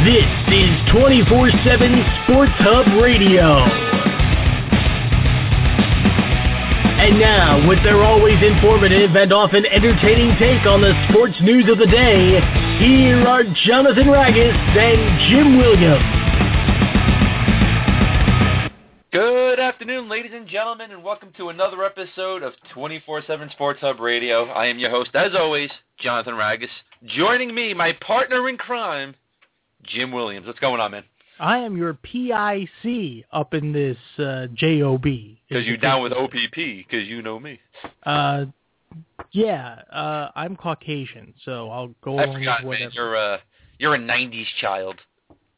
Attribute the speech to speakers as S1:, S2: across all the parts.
S1: This is 24-7 Sports Hub Radio. And now, with their always informative and often entertaining take on the sports news of the day, here are Jonathan Ragus and Jim Williams.
S2: Good afternoon, ladies and gentlemen, and welcome to another episode of 24-7 Sports Hub Radio. I am your host, as always, Jonathan Ragus. Joining me, my partner in crime, Jim Williams. What's going on, man?
S3: I am your PIC up in this uh, JOB.
S2: Because you're down with OPP, because you know me.
S3: Uh, yeah, uh, I'm Caucasian, so I'll go
S2: I
S3: along
S2: forgot,
S3: with
S2: man. You're, a you're a 90s child.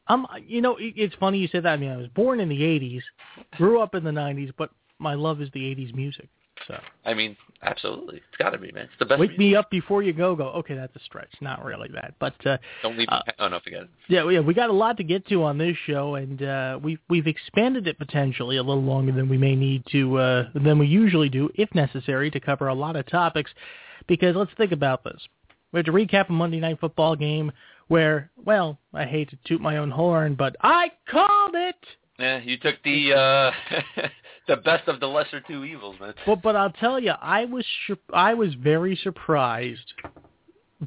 S3: I'm, you know, it, it's funny you said that. I mean, I was born in the '80s, grew up in the '90s, but my love is the '80s music. So
S2: I mean, absolutely. It's got to be, man. It's the best
S3: wake
S2: music.
S3: me up before you go. Go. Okay, that's a stretch. Not really that, but uh,
S2: Don't leave
S3: uh,
S2: me. Oh, no, forget it.
S3: Yeah, yeah, we got a lot to get to on this show, and uh, we've we've expanded it potentially a little longer than we may need to uh, than we usually do, if necessary, to cover a lot of topics. Because let's think about this: we have to recap a Monday Night Football game where, well, I hate to toot my own horn, but I called it.
S2: Yeah, you took the uh, the best of the lesser two evils, man.
S3: But but I'll tell you, I was I was very surprised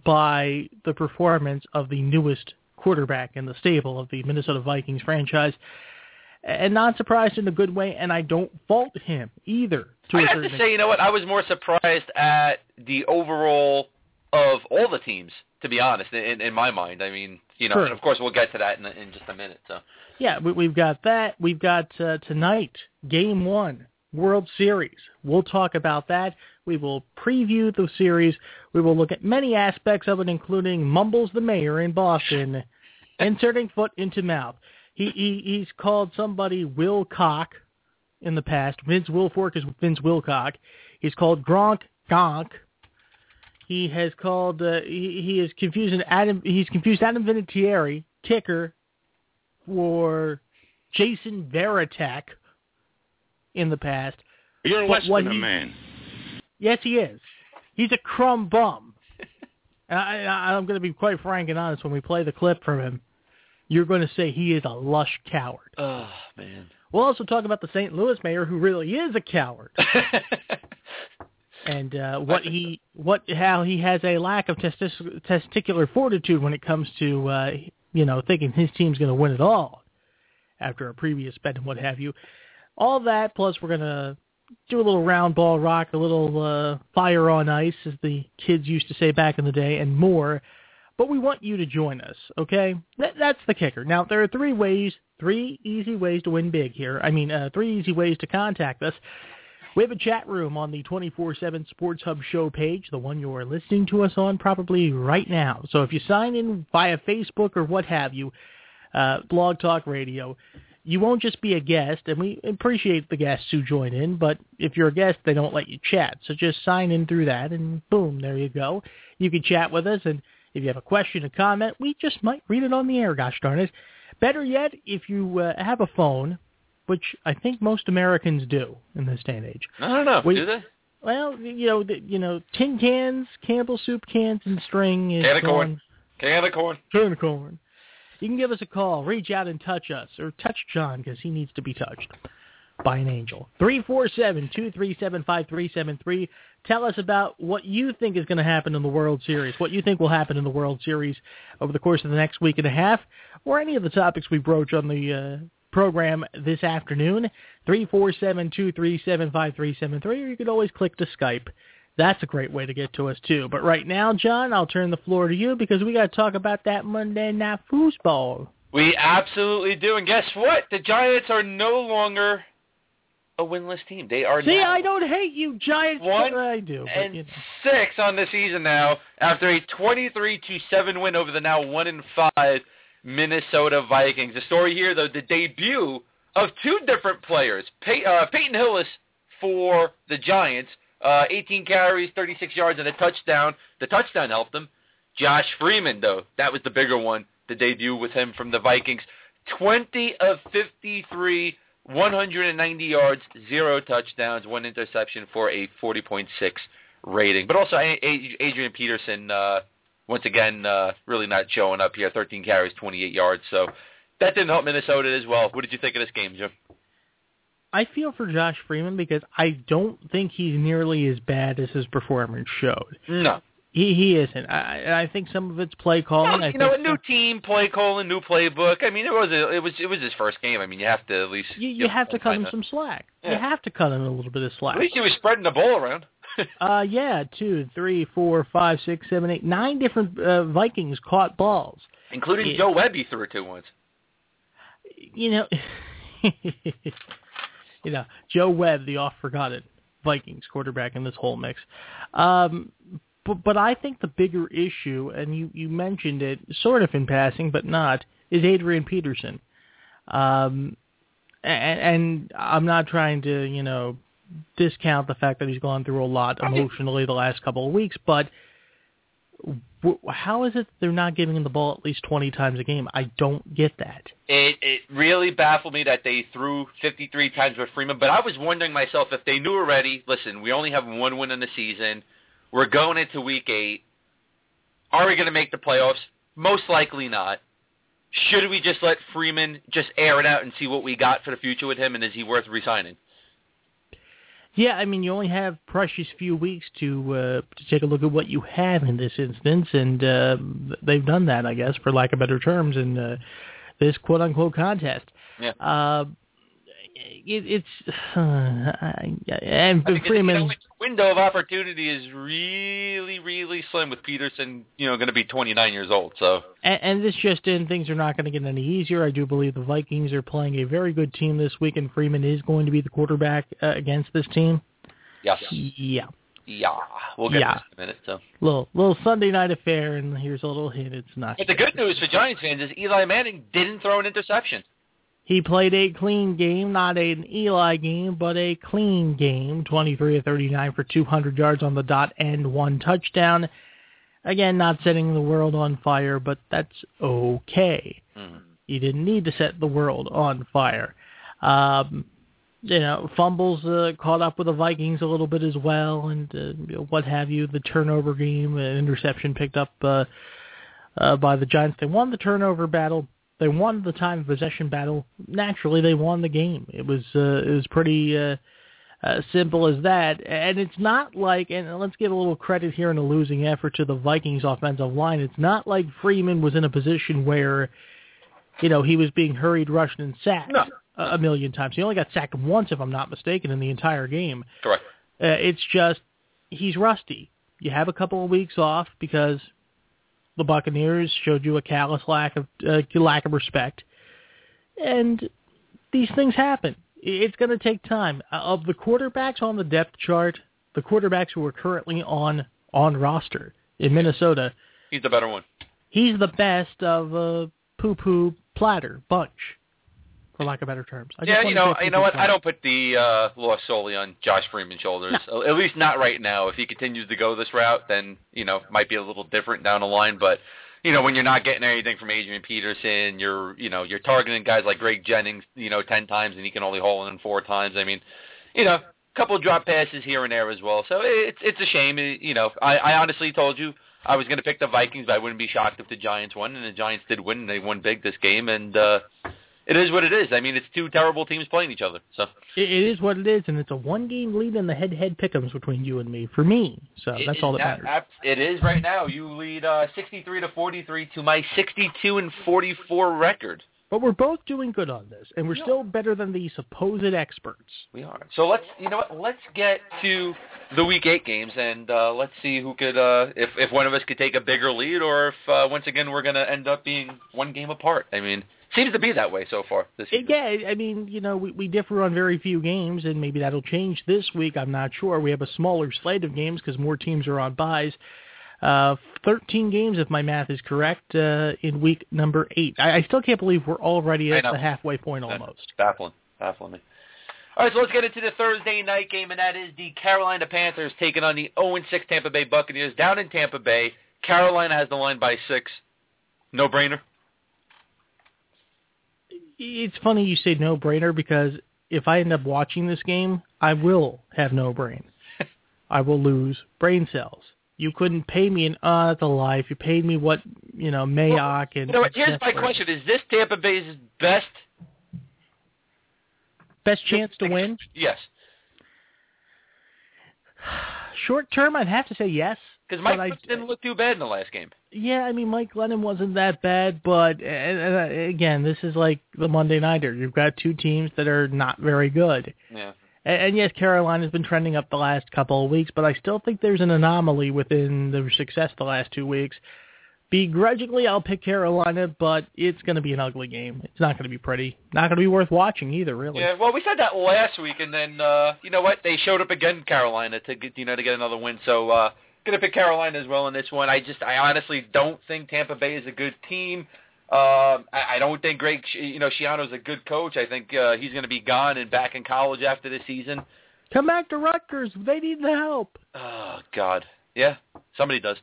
S3: by the performance of the newest quarterback in the stable of the Minnesota Vikings franchise, and not surprised in a good way. And I don't fault him either.
S2: I have to say, you know what? I was more surprised at the overall of all the teams, to be honest, in, in my mind. I mean, you know,
S3: Sure.
S2: and of course we'll get to that in, in just a minute. So,
S3: Yeah, we, we've got that. We've got uh, tonight, Game One, World Series. We'll talk about that. We will preview the series. We will look at many aspects of it, including Mumbles the mayor in Boston, inserting foot into mouth. He, he he's called somebody Will Cock in the past. Vince Wilfork is Vince Wilcock. He's called Gronk Gonk. He has called. Uh, he, he is confusing Adam. He's confused Adam Vinatieri, kicker, for Jason Varitek in the past.
S4: You're
S3: But
S4: less
S3: what
S4: than a
S3: he-
S4: man.
S3: Yes, he is. He's a crumb bum. And I, I, I'm going to be quite frank and honest. When we play the clip from him, you're going to say he is a lush coward.
S2: oh man,
S3: We'll also talk about the St. Louis mayor, who really is a coward, and uh, what he, what, how he has a lack of testis- testicular fortitude when it comes to, uh, you know, thinking his team's going to win it all after a previous bet and what have you. All that plus we're going to do a little round ball rock, a little uh, fire on ice, as the kids used to say back in the day, and more. But we want you to join us, okay? That, that's the kicker. Now, there are three ways, three easy ways to win big here. I mean, uh, three easy ways to contact us. We have a chat room on the 24-7 Sports Hub show page, the one you're listening to us on probably right now. So if you sign in via Facebook or what have you, uh, Blog Talk Radio, you won't just be a guest, and we appreciate the guests who join in, but if you're a guest, they don't let you chat. So just sign in through that, and boom, there you go. You can chat with us, and if you have a question, a comment, we just might read it on the air, gosh darn it. Better yet, if you uh, have a phone, which I think most Americans do in this day and age.
S2: I don't know.
S3: We-
S2: do they?
S3: Well, you know, the, you know, tin cans, Campbell soup cans, and string is
S2: Can of corn.
S3: gone.
S2: Can of corn.
S3: Can of corn. You can give us a call, reach out and touch us, or touch John because he needs to be touched by an angel. Three four seven two three seven five three seven three. Tell us about what you think is going to happen in the World Series, what you think will happen in the World Series over the course of the next week and a half, or any of the topics we broach on the uh, program this afternoon. 347-237-5373, or you could always click to Skype. That's a great way to get to us too. But right now, John, I'll turn the floor to you because we got to talk about that Monday Night Foosball.
S2: We absolutely do. And guess what? The Giants are no longer a winless team. They are
S3: See, I don't hate you, Giants.
S2: One
S3: I do. But,
S2: and
S3: you know.
S2: six on the season now after a 23 to seven win over the now one and five Minnesota Vikings. The story here, though, the debut of two different players. Pey- uh, Peyton Hillis for the Giants, uh, 18 carries, 36 yards, and a touchdown. The touchdown helped them. Josh Freeman, though, that was the bigger one. The debut with him from the Vikings. 20 of 53, 190 yards, zero touchdowns, one interception for a 40.6 rating. But also Adrian Peterson, uh, once again, uh, really not showing up here. 13 carries, 28 yards. So that didn't help Minnesota as well. What did you think of this game, Jim?
S3: I feel for Josh Freeman because I don't think he's nearly as bad as his performance showed.
S2: No.
S3: He he isn't. I I think some of it's play calling. I
S2: you know, a new team, play calling, new playbook. I mean, it was a, it was it was his first game. I mean, you have to at least
S3: you, you have to cut him some slack. You have to cut him a little bit of slack.
S2: At least he was spreading the ball around.
S3: Uh, yeah, two, three, four, five, six, seven, eight, nine different uh, Vikings caught balls.
S2: Including
S3: Yeah.
S2: Joe Webb, he threw it to once.
S3: You know, you know, Joe Webb, the oft-forgotten Vikings quarterback in this whole mix. Um, but but I think the bigger issue, and you you mentioned it sort of in passing, but not, is Adrian Peterson. Um, and, and I'm not trying to you know discount the fact that he's gone through a lot emotionally the last couple of weeks, but how is it they're not giving him the ball at least 20 times a game? I don't get that.
S2: It it really baffled me that they threw 53 times with Freeman. But I was wondering myself if they knew already. Listen, we only have one win in the season. We're going into week eight. Are we going to make the playoffs? Most likely not. Should we just let Freeman just air it out and see what we got for the future with him, and is he worth resigning?
S3: Yeah, I mean, you only have precious few weeks to uh, to take a look at what you have in this instance, and uh, they've done that, I guess, for lack of better terms, in uh, this quote unquote contest.
S2: Yeah.
S3: Uh, it, it's uh, and
S2: I it's, you
S3: Freeman.
S2: window of opportunity is really, really slim with Peterson, you know, going to be 29 years old. So
S3: And, and this just in, things are not going to get any easier. I do believe the Vikings are playing a very good team this week, and Freeman is going to be the quarterback uh, against this team.
S2: yes,
S3: Yeah,
S2: yeah, we'll get
S3: Yeah.
S2: to this in a minute. So.
S3: little little Sunday night affair, and here's a little hint: it's not.
S2: But the good news for Giants fans is Eli Manning didn't throw an interception.
S3: He played a clean game, not an Eli game, but a clean game. 23 of 39 for 200 yards on the dot and one touchdown. Again, not setting the world on fire, but that's okay.
S2: Mhm.
S3: He didn't need to set the world on fire. Um, you know, fumbles uh, caught up with the Vikings a little bit as well, and uh, you know, what have you. The turnover game, an interception picked up uh, uh, by the Giants. They won the turnover battle. They won the time of possession battle. Naturally, they won the game. It was uh, it was pretty uh, uh, simple as that. And it's not like, and let's give a little credit here in a losing effort to the Vikings offensive line. It's not like Freeman was in a position where, you know, he was being hurried, rushed, and sacked
S2: No.
S3: a a million times. He only got sacked once, if I'm not mistaken, in the entire game.
S2: Correct.
S3: Uh, it's just he's rusty. You have a couple of weeks off because the Buccaneers showed you a callous lack of uh, lack of respect, and these things happen. It's going to take time. Uh, Of the quarterbacks on the depth chart, the quarterbacks who are currently on on roster in Minnesota,
S2: He's the better one.
S3: he's the best of a poo-poo platter bunch, for lack of better terms. I
S2: Yeah, you know, you know what? I don't put the uh, loss solely on Josh Freeman's shoulders. At least not right now. If he continues to go this route, then you know, might be a little different down the line. But you know, when you're not getting anything from Adrian Peterson, you're you know, you're targeting guys like Greg Jennings, you know, ten times, and he can only haul in four times. I mean, you know, a couple of drop passes here and there as well. So it's it's a shame. It- You know, I, I honestly told you. I was going to pick the Vikings, but I wouldn't be shocked if the Giants won, and the Giants did win, and they won big this game, and uh, it is what it is. I mean, it's two terrible teams playing each other. So
S3: It, it is what it is, and it's a one-game lead in the head-to-head pick'ems between you and me. For me, so
S2: It
S3: that's all that
S2: not-
S3: matters.
S2: It is right now. You lead uh, 63 to 43 to my 62 and 44 record.
S3: But we're both doing good on this, and we're
S2: Yeah.
S3: still better than the supposed experts.
S2: We are. So let's, you know what? Let's get to the week eight games, and uh, let's see who could, uh, if if one of us could take a bigger lead, or if uh, once again we're going to end up being one game apart. I mean, Seems to be that way so far this season.
S3: Yeah, I mean, you know, we, we differ on very few games, and maybe that'll change this week. I'm not sure. We have a smaller slate of games because more teams are on buys. Uh, 13 games, if my math is correct, uh, in week number eight. I, I still can't believe we're already at the halfway point almost.
S2: Baffling, baffling me. All right, so let's get into the Thursday night game, and that is the Carolina Panthers taking on the 0-6 Tampa Bay Buccaneers down in Tampa Bay. Carolina has the line by six. No brainer.
S3: It's funny you say no brainer because if I end up watching this game, I will have no brain. I will lose brain cells. You couldn't pay me an uh that's a lie. If you paid me what you know Mayock well, and
S2: you know, here's my question: Is this Tampa Bay's best
S3: best chance to win?
S2: Yes.
S3: Short term, I'd have to say yes.
S2: Because Mike I, didn't look too bad in the last game.
S3: Yeah, I mean Mike Glennon wasn't that bad, but uh, again, this is like the Monday Nighter. You've got two teams that are not very good.
S2: Yeah.
S3: And, and yes, Carolina's been trending up the last couple of weeks, but I still think there's an anomaly within their success the last two weeks. Begrudgingly, I'll pick Carolina, but it's going to be an ugly game. It's not going to be pretty. Not going to be worth watching either, really.
S2: Yeah, well, we said that last week, and then uh, you know what? They showed up again, Carolina, to get you know to get another win. So uh, going to pick Carolina as well in this one. I just, I honestly don't think Tampa Bay is a good team. Um, I, I don't think Greg, you know, Schiano's a good coach. I think uh, he's going to be gone and back in college after this season.
S3: Come back to Rutgers. They need the help.
S2: Oh God, yeah, somebody does.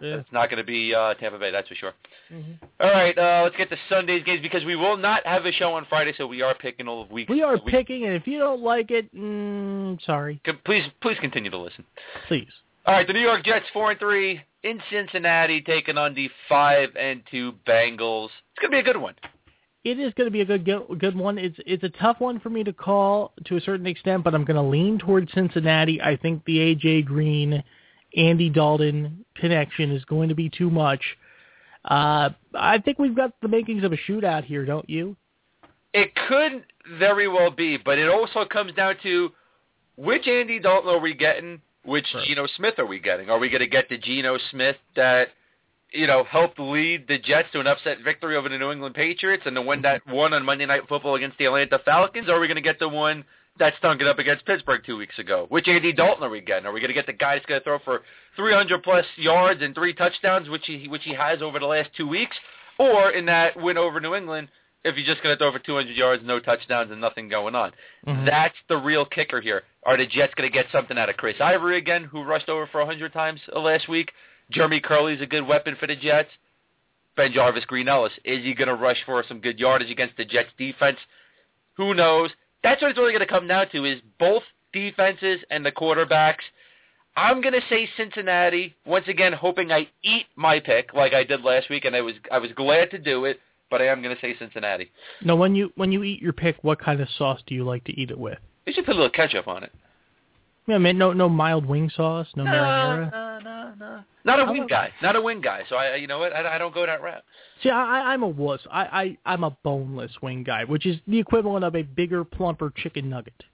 S3: Yeah.
S2: It's not going to be uh, Tampa Bay, that's for sure.
S3: Mm-hmm.
S2: All right, uh, let's get to Sunday's games because we will not have a show on Friday, so we are picking all of week.
S3: We are
S2: week.
S3: picking, and if you don't like it, mm, sorry.
S2: Please, please continue to listen.
S3: Please.
S2: All right, the New York Jets four and three in Cincinnati taking on the five and two Bengals. It's going to be a good one.
S3: It is going to be a good good one. It's it's a tough one for me to call to a certain extent, but I'm going to lean towards Cincinnati. I think the AJ Green Andy Dalton connection is going to be too much. Uh, I think we've got the makings of a shootout here, don't you?
S2: It could very well be, but it also comes down to which Andy Dalton are we getting? Which right. Geno Smith are we getting? Are we going to get the Geno Smith that you know helped lead the Jets to an upset victory over the New England Patriots and the one that won on Monday Night Football against the Atlanta Falcons? Or are we going to get the one that stunk it up against Pittsburgh two weeks ago. Which Andy Dalton are we getting? Are we going to get the guy that's going to throw for 300 plus yards and three touchdowns, which he which he has over the last two weeks, or in that win over New England, if he's just going to throw for 200 yards, no touchdowns, and nothing going on?
S3: Mm-hmm.
S2: That's the real kicker here. Are the Jets going to get something out of Chris Ivory again, who rushed over for 100 times last week? Jeremy Kerley's a good weapon for the Jets. BenJarvus Green-Ellis, is he going to rush for some good yardage against the Jets defense? Who knows? that's what it's really going to come down to is both defenses and the quarterbacks. I'm going to say Cincinnati once again, hoping I eat my pick like I did last week, and I was I was glad to do it. But I am going to say Cincinnati.
S3: Now, when you when you eat your pick, what kind of sauce do you like to eat it with?
S2: You should put a little ketchup on it.
S3: Yeah, man, no no mild wing sauce, no,
S2: no
S3: marinara.
S2: No, no, no. Not a wing guy. Not a wing guy. So I, you know what? I, I don't go that route.
S3: See, I, I'm a wuss. I, I I'm a boneless wing guy, which is the equivalent of a bigger, plumper chicken nugget.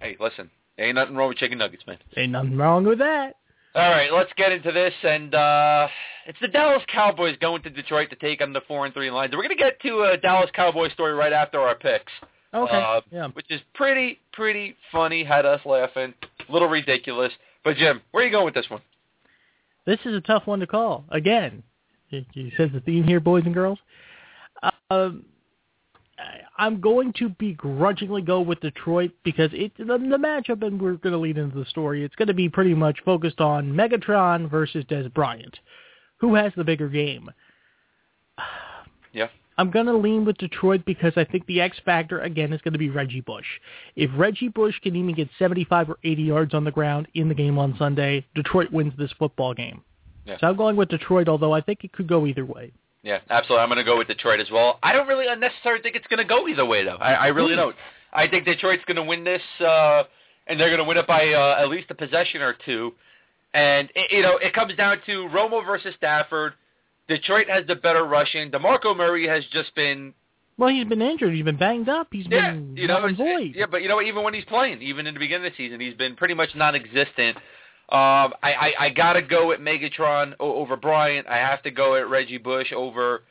S2: Hey, listen, ain't nothing wrong with chicken nuggets, man.
S3: Ain't nothing wrong with that.
S2: All right, let's get into this, and uh it's the Dallas Cowboys going to Detroit to take on the four and three Lions. We're going to get to a Dallas Cowboys story right after our picks.
S3: Okay.
S2: Uh,
S3: yeah.
S2: Which is pretty, pretty funny. Had us laughing. A little ridiculous. But Jim, where are you going with this one?
S3: This is a tough one to call. Again, he says the theme here, boys and girls. Um, I'm going to begrudgingly go with Detroit because it the, the matchup, and we're going to lead into the story. It's going to be pretty much focused on Megatron versus Dez Bryant, who has the bigger game.
S2: Yeah.
S3: I'm going to lean with Detroit because I think the X factor, again, is going to be Reggie Bush. If Reggie Bush can even get 75 or 80 yards on the ground in the game on Sunday, Detroit wins this football game.
S2: Yeah.
S3: So I'm going with Detroit, although I think it could go either way.
S2: Yeah, absolutely. I'm going to go with Detroit as well. I don't really unnecessarily think it's going to go either way, though. I, I really don't. I think Detroit's going to win this, uh, and they're going to win it by uh, at least a possession or two. And, it, you know, it comes down to Romo versus Stafford – Detroit has the better rushing. DeMarco Murray has just been
S3: well, he's been injured. He's been banged up. He's
S2: yeah,
S3: been
S2: you know,
S3: void.
S2: Yeah, but you know, even when he's playing, even in the beginning of the season, he's been pretty much non-existent. Um, I, I, I got to go at Megatron over Bryant. I have to go at Reggie Bush over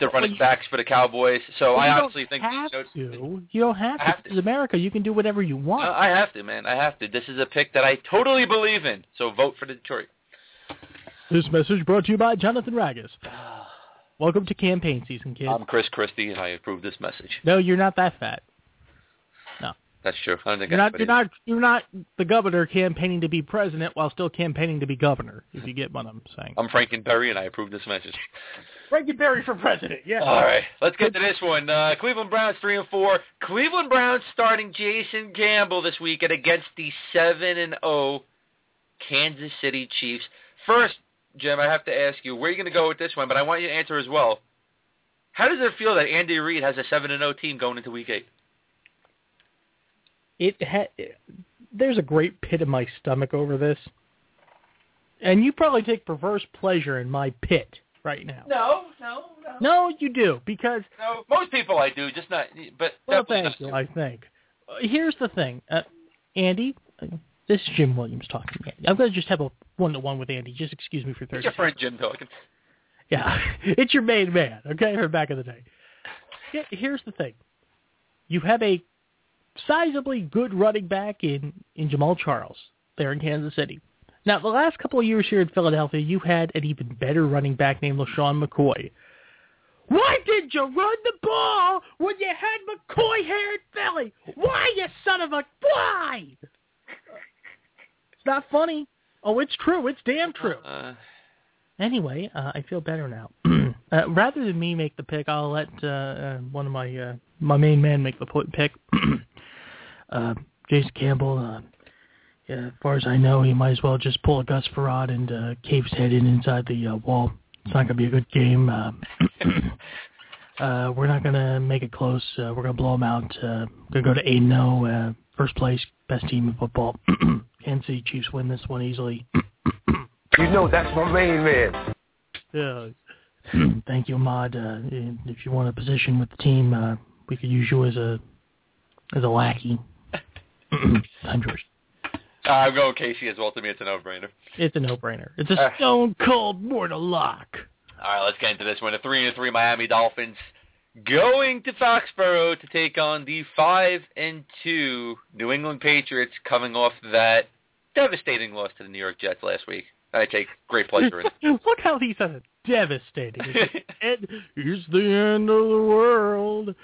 S2: the running
S3: you-
S2: backs for the Cowboys. So
S3: Well,
S2: I
S3: you
S2: honestly
S3: don't
S2: think
S3: have
S2: you know,
S3: to. You don't have
S2: I
S3: to.
S2: have to.
S3: This is America. You can do whatever you want.
S2: Uh, I have to, man. I have to. This is a pick that I totally believe in. So vote for the Detroit.
S3: This message brought to you by Jonathan Ragus. Welcome to campaign season, kid.
S2: I'm Chris Christie, and I approve this message.
S3: no, you're not that fat.
S2: That's true. I don't think
S3: You're not. You're not. You're not the governor campaigning to be president while still campaigning to be governor. If you get what I'm saying.
S2: I'm Frankenberry, and Berry and I approve this message.
S3: Frankie Berry for president. Yeah.
S2: All right, let's get to this one. Uh, Cleveland Browns three and four. Cleveland Browns starting Jason Campbell this weekend against the seven and zero Kansas City Chiefs. First, Jim, I have to ask you where are you going to go with this one, but I want you to answer as well. How does it feel that Andy Reid has a seven and zero team going into Week Eight?
S3: It ha- There's a great pit in my stomach over this, and you probably take perverse pleasure in my pit right now.
S2: No, no, no.
S3: No, you do because
S2: No, most people I do, just not. But
S3: Well,
S2: definitely
S3: thank you. I think. Uh, here's the thing, uh, Andy. uh, This is Jim Williams talking. to Andy. I'm going to just have a one-to-one with Andy. Just excuse me for
S2: It's
S3: thirty.
S2: your friend. Jim talking.
S3: Yeah, it's your main man. Okay, from back in the day. Here's the thing. You have a sizably good running back in in Jamaal Charles there in Kansas City. Now, the last couple of years here in Philadelphia, you had an even better running back named LeSean McCoy. Why did you run the ball when you had McCoy here in Philly? Why, you son of a... Why? It's not funny. Oh, it's true. It's damn true.
S2: Uh,
S3: Anyway, uh, I feel better now. uh, rather than me make the pick, I'll let uh, uh, one of my uh, my main man make the pick. uh, Jason Campbell. Uh, yeah, as far as I know, he might as well just pull a Gus Frerotte and uh, cave his head in inside the uh, wall. It's not going to be a good game. Uh, uh, we're not going to make it close. Uh, we're going to blow them out. Uh, going to go to 8 0. Uh, first place, best team in football. Kansas City Chiefs win this one easily.
S4: You know that's my main man.
S3: Yeah. Thank you, Ahmad. Uh, if you want a position with the team, uh, we could use you as a as a lackey. I'm George.
S2: uh, I'm going Casey as well. To me, it's a no-brainer.
S3: It's a no-brainer. It's a
S2: Uh.
S3: stone cold mortal lock.
S2: All right, let's get into this one. The three and three Miami Dolphins going to Foxborough to take on the five and two New England Patriots, coming off that devastating loss to the New York Jets last week. I take great pleasure in.
S3: Look how he said it. Devastating. it is the end of the world.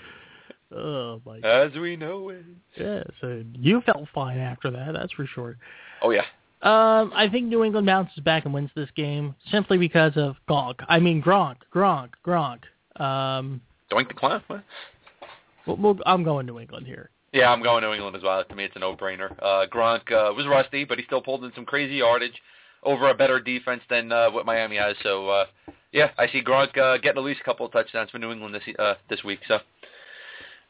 S3: Oh my god.
S2: As we know it.
S3: Yeah, so you felt fine after that, that's for sure.
S2: Oh yeah.
S3: Um, I think New England bounces back and wins this game simply because of Gronk. I mean Gronk, Gronk, Gronk. Um,
S2: Doink the clown. What?
S3: well, well, I'm going New England here.
S2: Yeah, I'm going New England as well. To me, it's a no-brainer. Uh, Gronk uh, was rusty, but he still pulled in some crazy yardage over a better defense than uh, what Miami has. So, uh, yeah, I see Gronk uh, getting at least a couple of touchdowns for New England this uh, this week. So,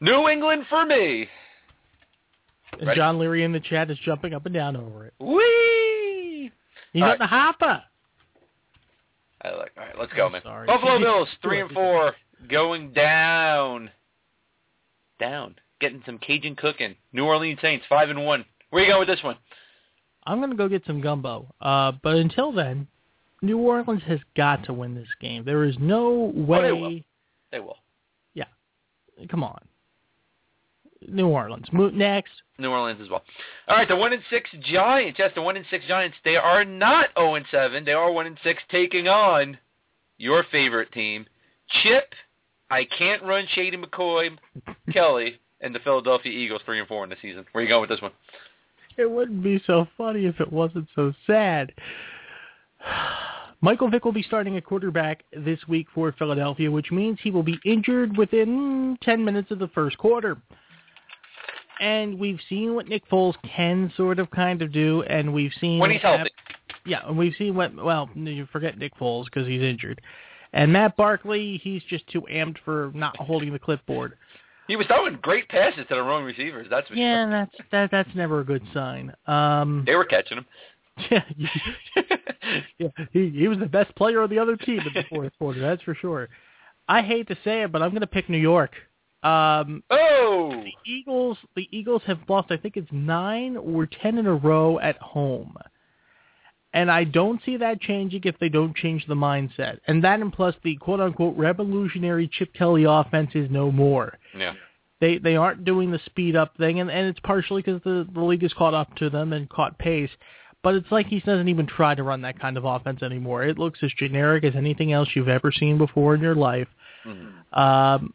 S2: New England for me.
S3: And
S2: Ready?
S3: John Leary in the chat is jumping up and down over it.
S2: Whee!
S3: He's got
S2: right.
S3: the hopper.
S2: I like. All right, let's go,
S3: I'm
S2: man.
S3: sorry.
S2: Buffalo Bills three and four, going down, down, getting some Cajun cooking. New Orleans Saints five and one. Where you going with this one?
S3: I'm going to go get some gumbo. Uh, but until then, New Orleans has got to win this game. There is no way.
S2: Oh, they will. They will.
S3: Yeah, come on. New Orleans. Next.
S2: New Orleans as well. All right, the one and six Giants. Yes, the one and six Giants. They are not zero and seven. They are one and six, taking on your favorite team, Chip. I can't run Shady McCoy, Kelly, and the Philadelphia Eagles three and four in the season. Where are you going with this one?
S3: It wouldn't be so funny if it wasn't so sad. Michael Vick will be starting at quarterback this week for Philadelphia, which means he will be injured within 10 minutes of the first quarter. And we've seen what Nick Foles can sort of kind of do, and we've seen
S2: When
S3: what
S2: he's healthy.
S3: Yeah, and we've seen what. Well, you forget Nick Foles because he's injured, and Matt Barkley, he's just too amped for not holding the clipboard.
S2: He was throwing great passes to the wrong receivers. That's for
S3: Yeah,
S2: sure.
S3: that's that. That's never a good sign. Um,
S2: They were catching him.
S3: yeah, yeah, he he was the best player on the other team in the fourth quarter. That's for sure. I hate to say it, but I'm going to pick New York. Um,
S2: oh,
S3: the Eagles. The Eagles have lost. I think it's nine or ten in a row at home. And I don't see that changing if they don't change the mindset. And that and plus the quote-unquote revolutionary Chip Kelly offense is no more.
S2: Yeah.
S3: They they aren't doing the speed up thing, and, and it's partially because the, the league has caught up to them and caught pace. But it's like he doesn't even try to run that kind of offense anymore. It looks as generic as anything else you've ever seen before in your life.
S2: Mhm.
S3: Um,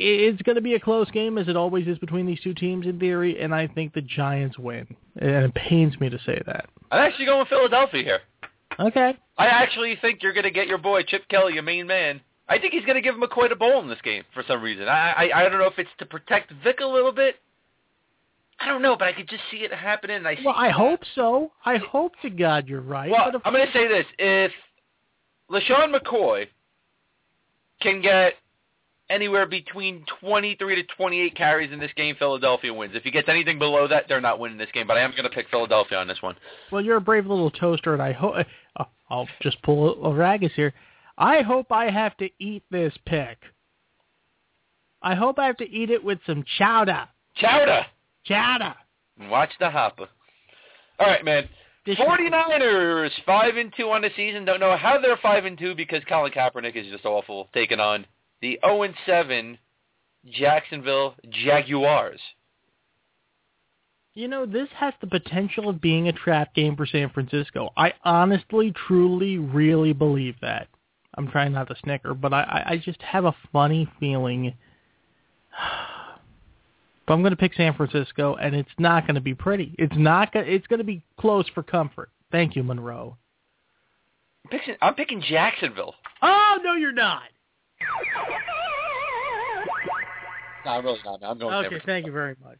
S3: it's going to be a close game, as it always is between these two teams in theory, and I think the Giants win. And it pains me to say that.
S2: I'm actually going with Philadelphia here.
S3: Okay.
S2: I actually think you're going to get your boy Chip Kelly, your main man. I think he's going to give him a quite a bowl in this game for some reason. I, I I don't know if it's to protect Vick a little bit. I don't know, but I could just see it happening. And I see
S3: Well, I hope so. I hope to God you're right.
S2: Well, I'm going to say this: if LeSean McCoy can get anywhere between 23 to 28 carries in this game, Philadelphia wins. If he gets anything below that, they're not winning this game. But I am going to pick Philadelphia on this one.
S3: well, you're a brave little toaster, and I hope uh, I'll just pull a, ragus here. I hope I have to eat this pick. I hope I have to eat it with some chowder.
S2: Chowder,
S3: Chowder.
S2: watch the hopper. All right, man.
S3: This-
S2: 49ers five and two on the season. Don't know how they're five and two because Colin Kaepernick is just awful. Taking on the 0 and seven Jacksonville Jaguars.
S3: You know, this has the potential of being a trap game for San Francisco. I honestly, truly, really believe that. I'm trying not to snicker, but I, I, I just have a funny feeling. But I'm going to pick San Francisco, and it's not going to be pretty. It's not. Go- it's going to be close for comfort. Thank you, Monroe.
S2: I'm picking, I'm picking Jacksonville.
S3: Oh no, you're not.
S2: No, I'm really not. I'm going. San
S3: Okay,
S2: Francisco.
S3: thank you very much.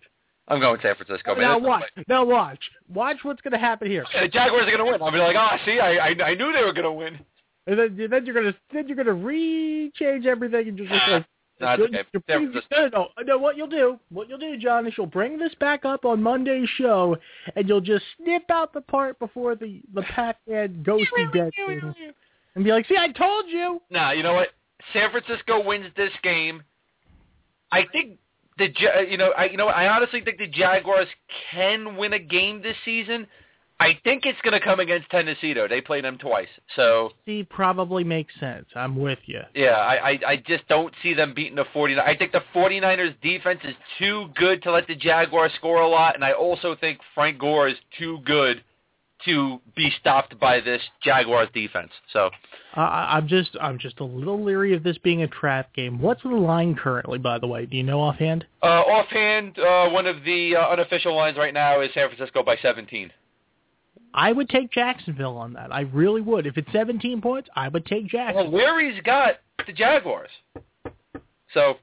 S2: I'm going San Francisco. man.
S3: Now
S2: There's no
S3: watch.
S2: way.
S3: Now watch. Watch what's going to happen here.
S2: The Jaguars are going to win. I'll be like, oh, see, I, I, I knew they were going to win.
S3: And then, then you're gonna then you're gonna re-change everything and just like
S2: Nah, it's
S3: Good-
S2: okay.
S3: you're
S2: San
S3: pretty-
S2: Francisco.
S3: no, no, no, what you'll do, what you'll do, John, is you'll bring this back up on Monday's show, and you'll just snip out the part before the the Pac-Man ghosty dead and be like, "See, I told you."
S2: Nah, you know what? San Francisco wins this game. I think the you know I you know? I honestly think the Jaguars can win a game this season. I think it's going to come against Tennessee though. They played them twice, so
S3: See, probably makes sense. I'm with you.
S2: yeah, I, I I just don't see them beating the 49 I think the 49ers defense is too good to let the Jaguars score a lot, and I also think Frank Gore is too good to be stopped by this Jaguars defense. So
S3: Uh, I- I'm just I'm just a little leery of this being a trap game. What's the line currently, by the way? Do you know offhand?
S2: Uh, offhand, uh, one of the uh, unofficial lines right now is San Francisco by 17.
S3: I would take Jacksonville on that. I really would. If it's 17 points, I would take Jacksonville.
S2: Well, Larry's got the Jaguars. So,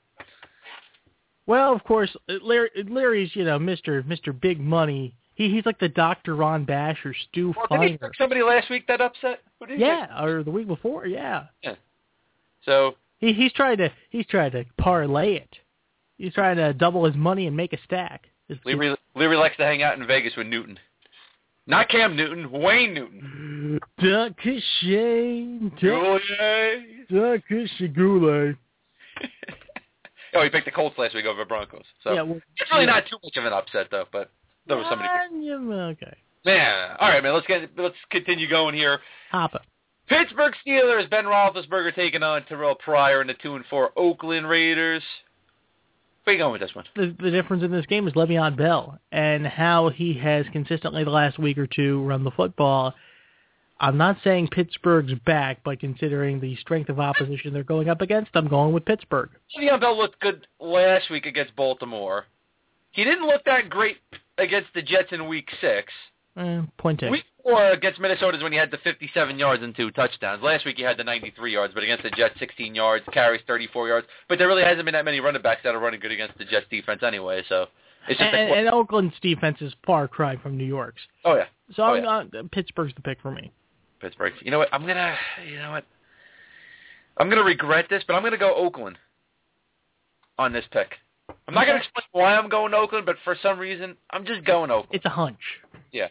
S3: Well, of course, Larry, Larry's you know Mister Mister Big Money. He he's like the Doctor Ron Bash or Stu
S2: well, did he pick somebody last week that upset? Did
S3: Yeah, or the week before. Yeah,
S2: pick? So,
S3: he he's trying to he's trying to parlay it. He's trying to double his money and make a stack.
S2: Leary, Leary likes to hang out in Vegas with Newton. Not Cam Newton, Wayne Newton.
S3: Duck Shane,
S2: Goulet.
S3: Duck
S2: oh, he picked the Colts last week over Broncos. So,
S3: Yeah, well,
S2: it's really not too much of an upset, though, but there was somebody.
S3: Ah, okay,
S2: Man, all right, man, let's get let's continue going here.
S3: Hopper.
S2: Pittsburgh Steelers, Ben Roethlisberger taking on Terrell Pryor and the two and four Oakland Raiders. Where you going with this one?
S3: the, the difference in this game is Le'Veon Bell and how he has consistently the last week or two run the football. I'm not saying Pittsburgh's back, but considering the strength of opposition they're going up against, I'm going with Pittsburgh.
S2: Le'Veon Bell looked good last week against Baltimore. He didn't look that great against the Jets in Week Six.
S3: Eh, point taken.
S2: Week four against Minnesota is when he had the 57 yards and two touchdowns. Last week he had the 93 yards, but against the Jets, 16 yards, carries 34 yards. But there really hasn't been that many running backs that are running good against the Jets defense anyway. So it's just
S3: and,
S2: a,
S3: and Oakland's defense is far cry from New York's.
S2: oh yeah,
S3: So
S2: Oh,
S3: I'm
S2: yeah.
S3: not, Pittsburgh's the pick for me.
S2: Pittsburgh. You know what? I'm gonna. You know what? I'm gonna regret this, but I'm gonna go Oakland on this pick. I'm not gonna explain why I'm going to Oakland, but for some reason I'm just going Oakland.
S3: It's a hunch.
S2: Yeah.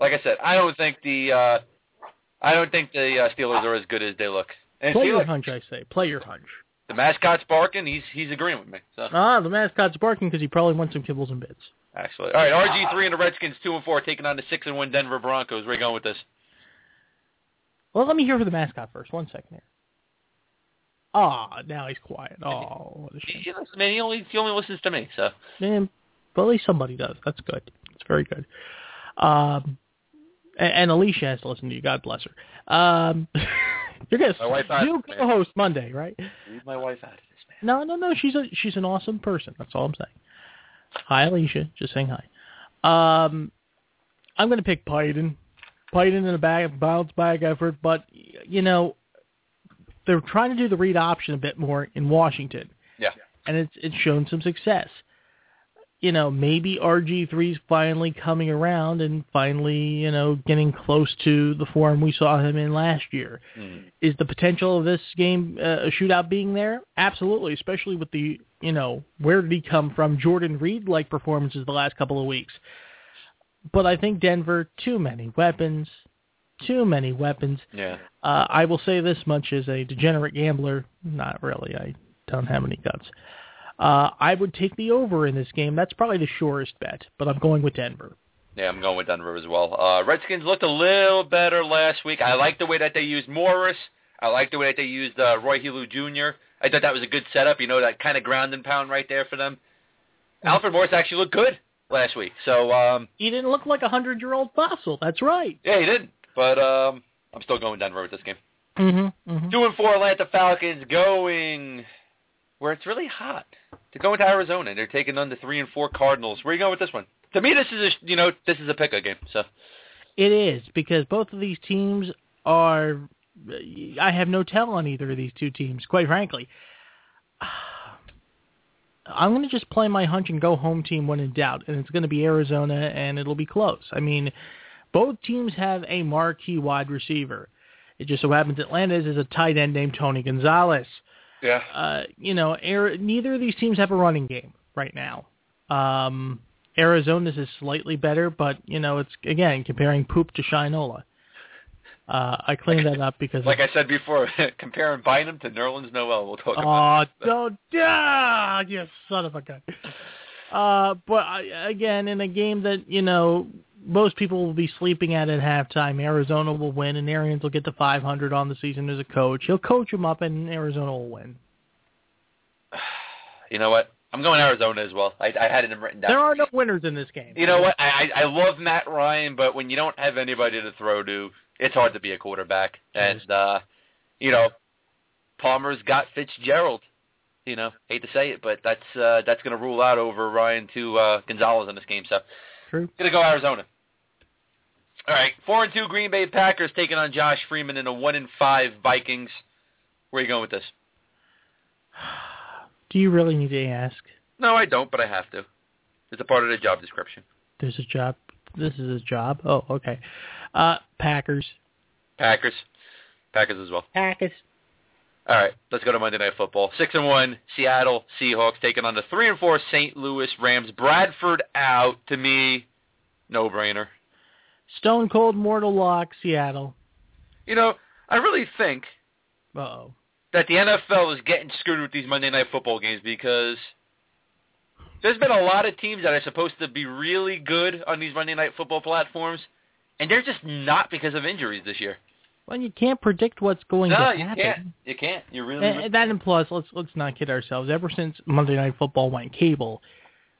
S2: Like I said, I don't think the uh I don't think the uh, Steelers are as good as they look. And
S3: Play your
S2: Steelers,
S3: hunch, I say. Play your hunch.
S2: the mascot's barking. He's he's agreeing with me. So
S3: Ah, the mascot's barking because he probably wants some kibbles and bits.
S2: actually, all right. RG three and the Redskins two and four taking on the six and one Denver Broncos. Where are you going with this?
S3: Well, let me hear for the mascot first. One second here. Ah, now he's quiet. Oh, what a
S2: He,
S3: shame.
S2: he listens- man, he only he only listens to me. So
S3: Man, but at least somebody does. That's good. It's very good. Um, and, and Alicia has to listen to you. God bless her. Um, you're gonna
S2: My wife has
S3: new
S2: to, man.
S3: co-host Monday, right?
S2: leave my wife out of this, man.
S3: No, no, no. She's a she's an awesome person. That's all I'm saying. Hi, Alicia. Just saying hi. Um, I'm going to pick Python. Python in a bag, bounce back effort, but you know, they're trying to do the read option a bit more in Washington,
S2: Yeah.
S3: and it's it's shown some success. You know, maybe RG3's finally coming around and finally, you know, getting close to the form we saw him in last year
S2: Hmm.
S3: is the potential of this game uh, a shootout being there? Absolutely, especially with the you know where did he come from Jordan Reed like performances the last couple of weeks. But I think Denver too many weapons, too many weapons.
S2: Yeah.
S3: Uh, I will say this much as a degenerate gambler, not really. I don't have any guts. Uh, I would take the over in this game. That's probably the surest bet, but I'm going with Denver.
S2: Yeah, I'm going with Denver as well. Uh, Redskins looked a little better last week. I like the way that they used Morris. I like the way that they used uh, Roy Helu Jr. I thought that was a good setup. You know, that kind of ground and pound right there for them. Alfred Morris actually looked good last week. So, um,
S3: He didn't look like a hundred-year-old fossil. That's right.
S2: yeah, he did. But um, I'm still going Denver with this game.
S3: Mm-hmm. mm-hmm.
S2: Two and four Atlanta Falcons going where it's really hot. They're going to Arizona. They're taking on the three and four Cardinals. Where are you going with this one? To me, this is a you know this is a pick game. So
S3: It is because both of these teams are. I have no tell on either of these two teams, quite frankly. I'm going to just play my hunch and go home team when in doubt, and it's going to be Arizona, and it'll be close. I mean, both teams have a marquee wide receiver. It just so happens Atlanta's is a tight end named Tony Gonzalez.
S2: yeah,
S3: Uh, you know, Air, neither of these teams have a running game right now. Um, Arizona's is slightly better, but you know, it's again comparing poop to Shinola. Uh, I cleaned that up because
S2: like I said before, comparing Bynum to Nerlens Noel. We'll talk about.
S3: oh, don't, ah, you son of a gun. Uh, but I, again, in a game that you know most people will be sleeping at at halftime, Arizona will win, and Arians will get to 500 on the season as a coach. He'll coach them up, and Arizona will win.
S2: You know what? I'm going Arizona as well. I, I had it written down.
S3: There are no winners in this game.
S2: You know what? I, I I love Matt Ryan, but when you don't have anybody to throw to, it's hard to be a quarterback. And uh, you know, Palmer's got Fitzgerald. You know, hate to say it, but that's uh, that's going to rule out over Ryan to uh, Gonzalez in this game. So,
S3: True.
S2: gonna go Arizona. All right, four and two Green Bay Packers taking on Josh Freeman and a one and five Vikings. Where are you going with this?
S3: Do you really need to ask?
S2: No, I don't, but I have to. It's a part of the job description.
S3: There's a job. This is a job. Oh, okay. Uh, Packers.
S2: Packers, Packers as well.
S3: Packers.
S2: All right, let's go to Monday Night Football. Six and one, Seattle Seahawks taking on the three and four St. Louis Rams. Bradford out to me, no brainer.
S3: Stone Cold Mortal Lock, Seattle.
S2: You know, I really think
S3: Uh-oh.
S2: that the NFL is getting screwed with these Monday Night Football games because there's been a lot of teams that are supposed to be really good on these Monday Night Football platforms, and they're just not because of injuries this year.
S3: Well, you can't predict what's going
S2: No,
S3: to
S2: you
S3: happen.
S2: can't. You can't. You really.
S3: And that and plus, let's let's not kid ourselves. Ever since Monday Night Football went cable,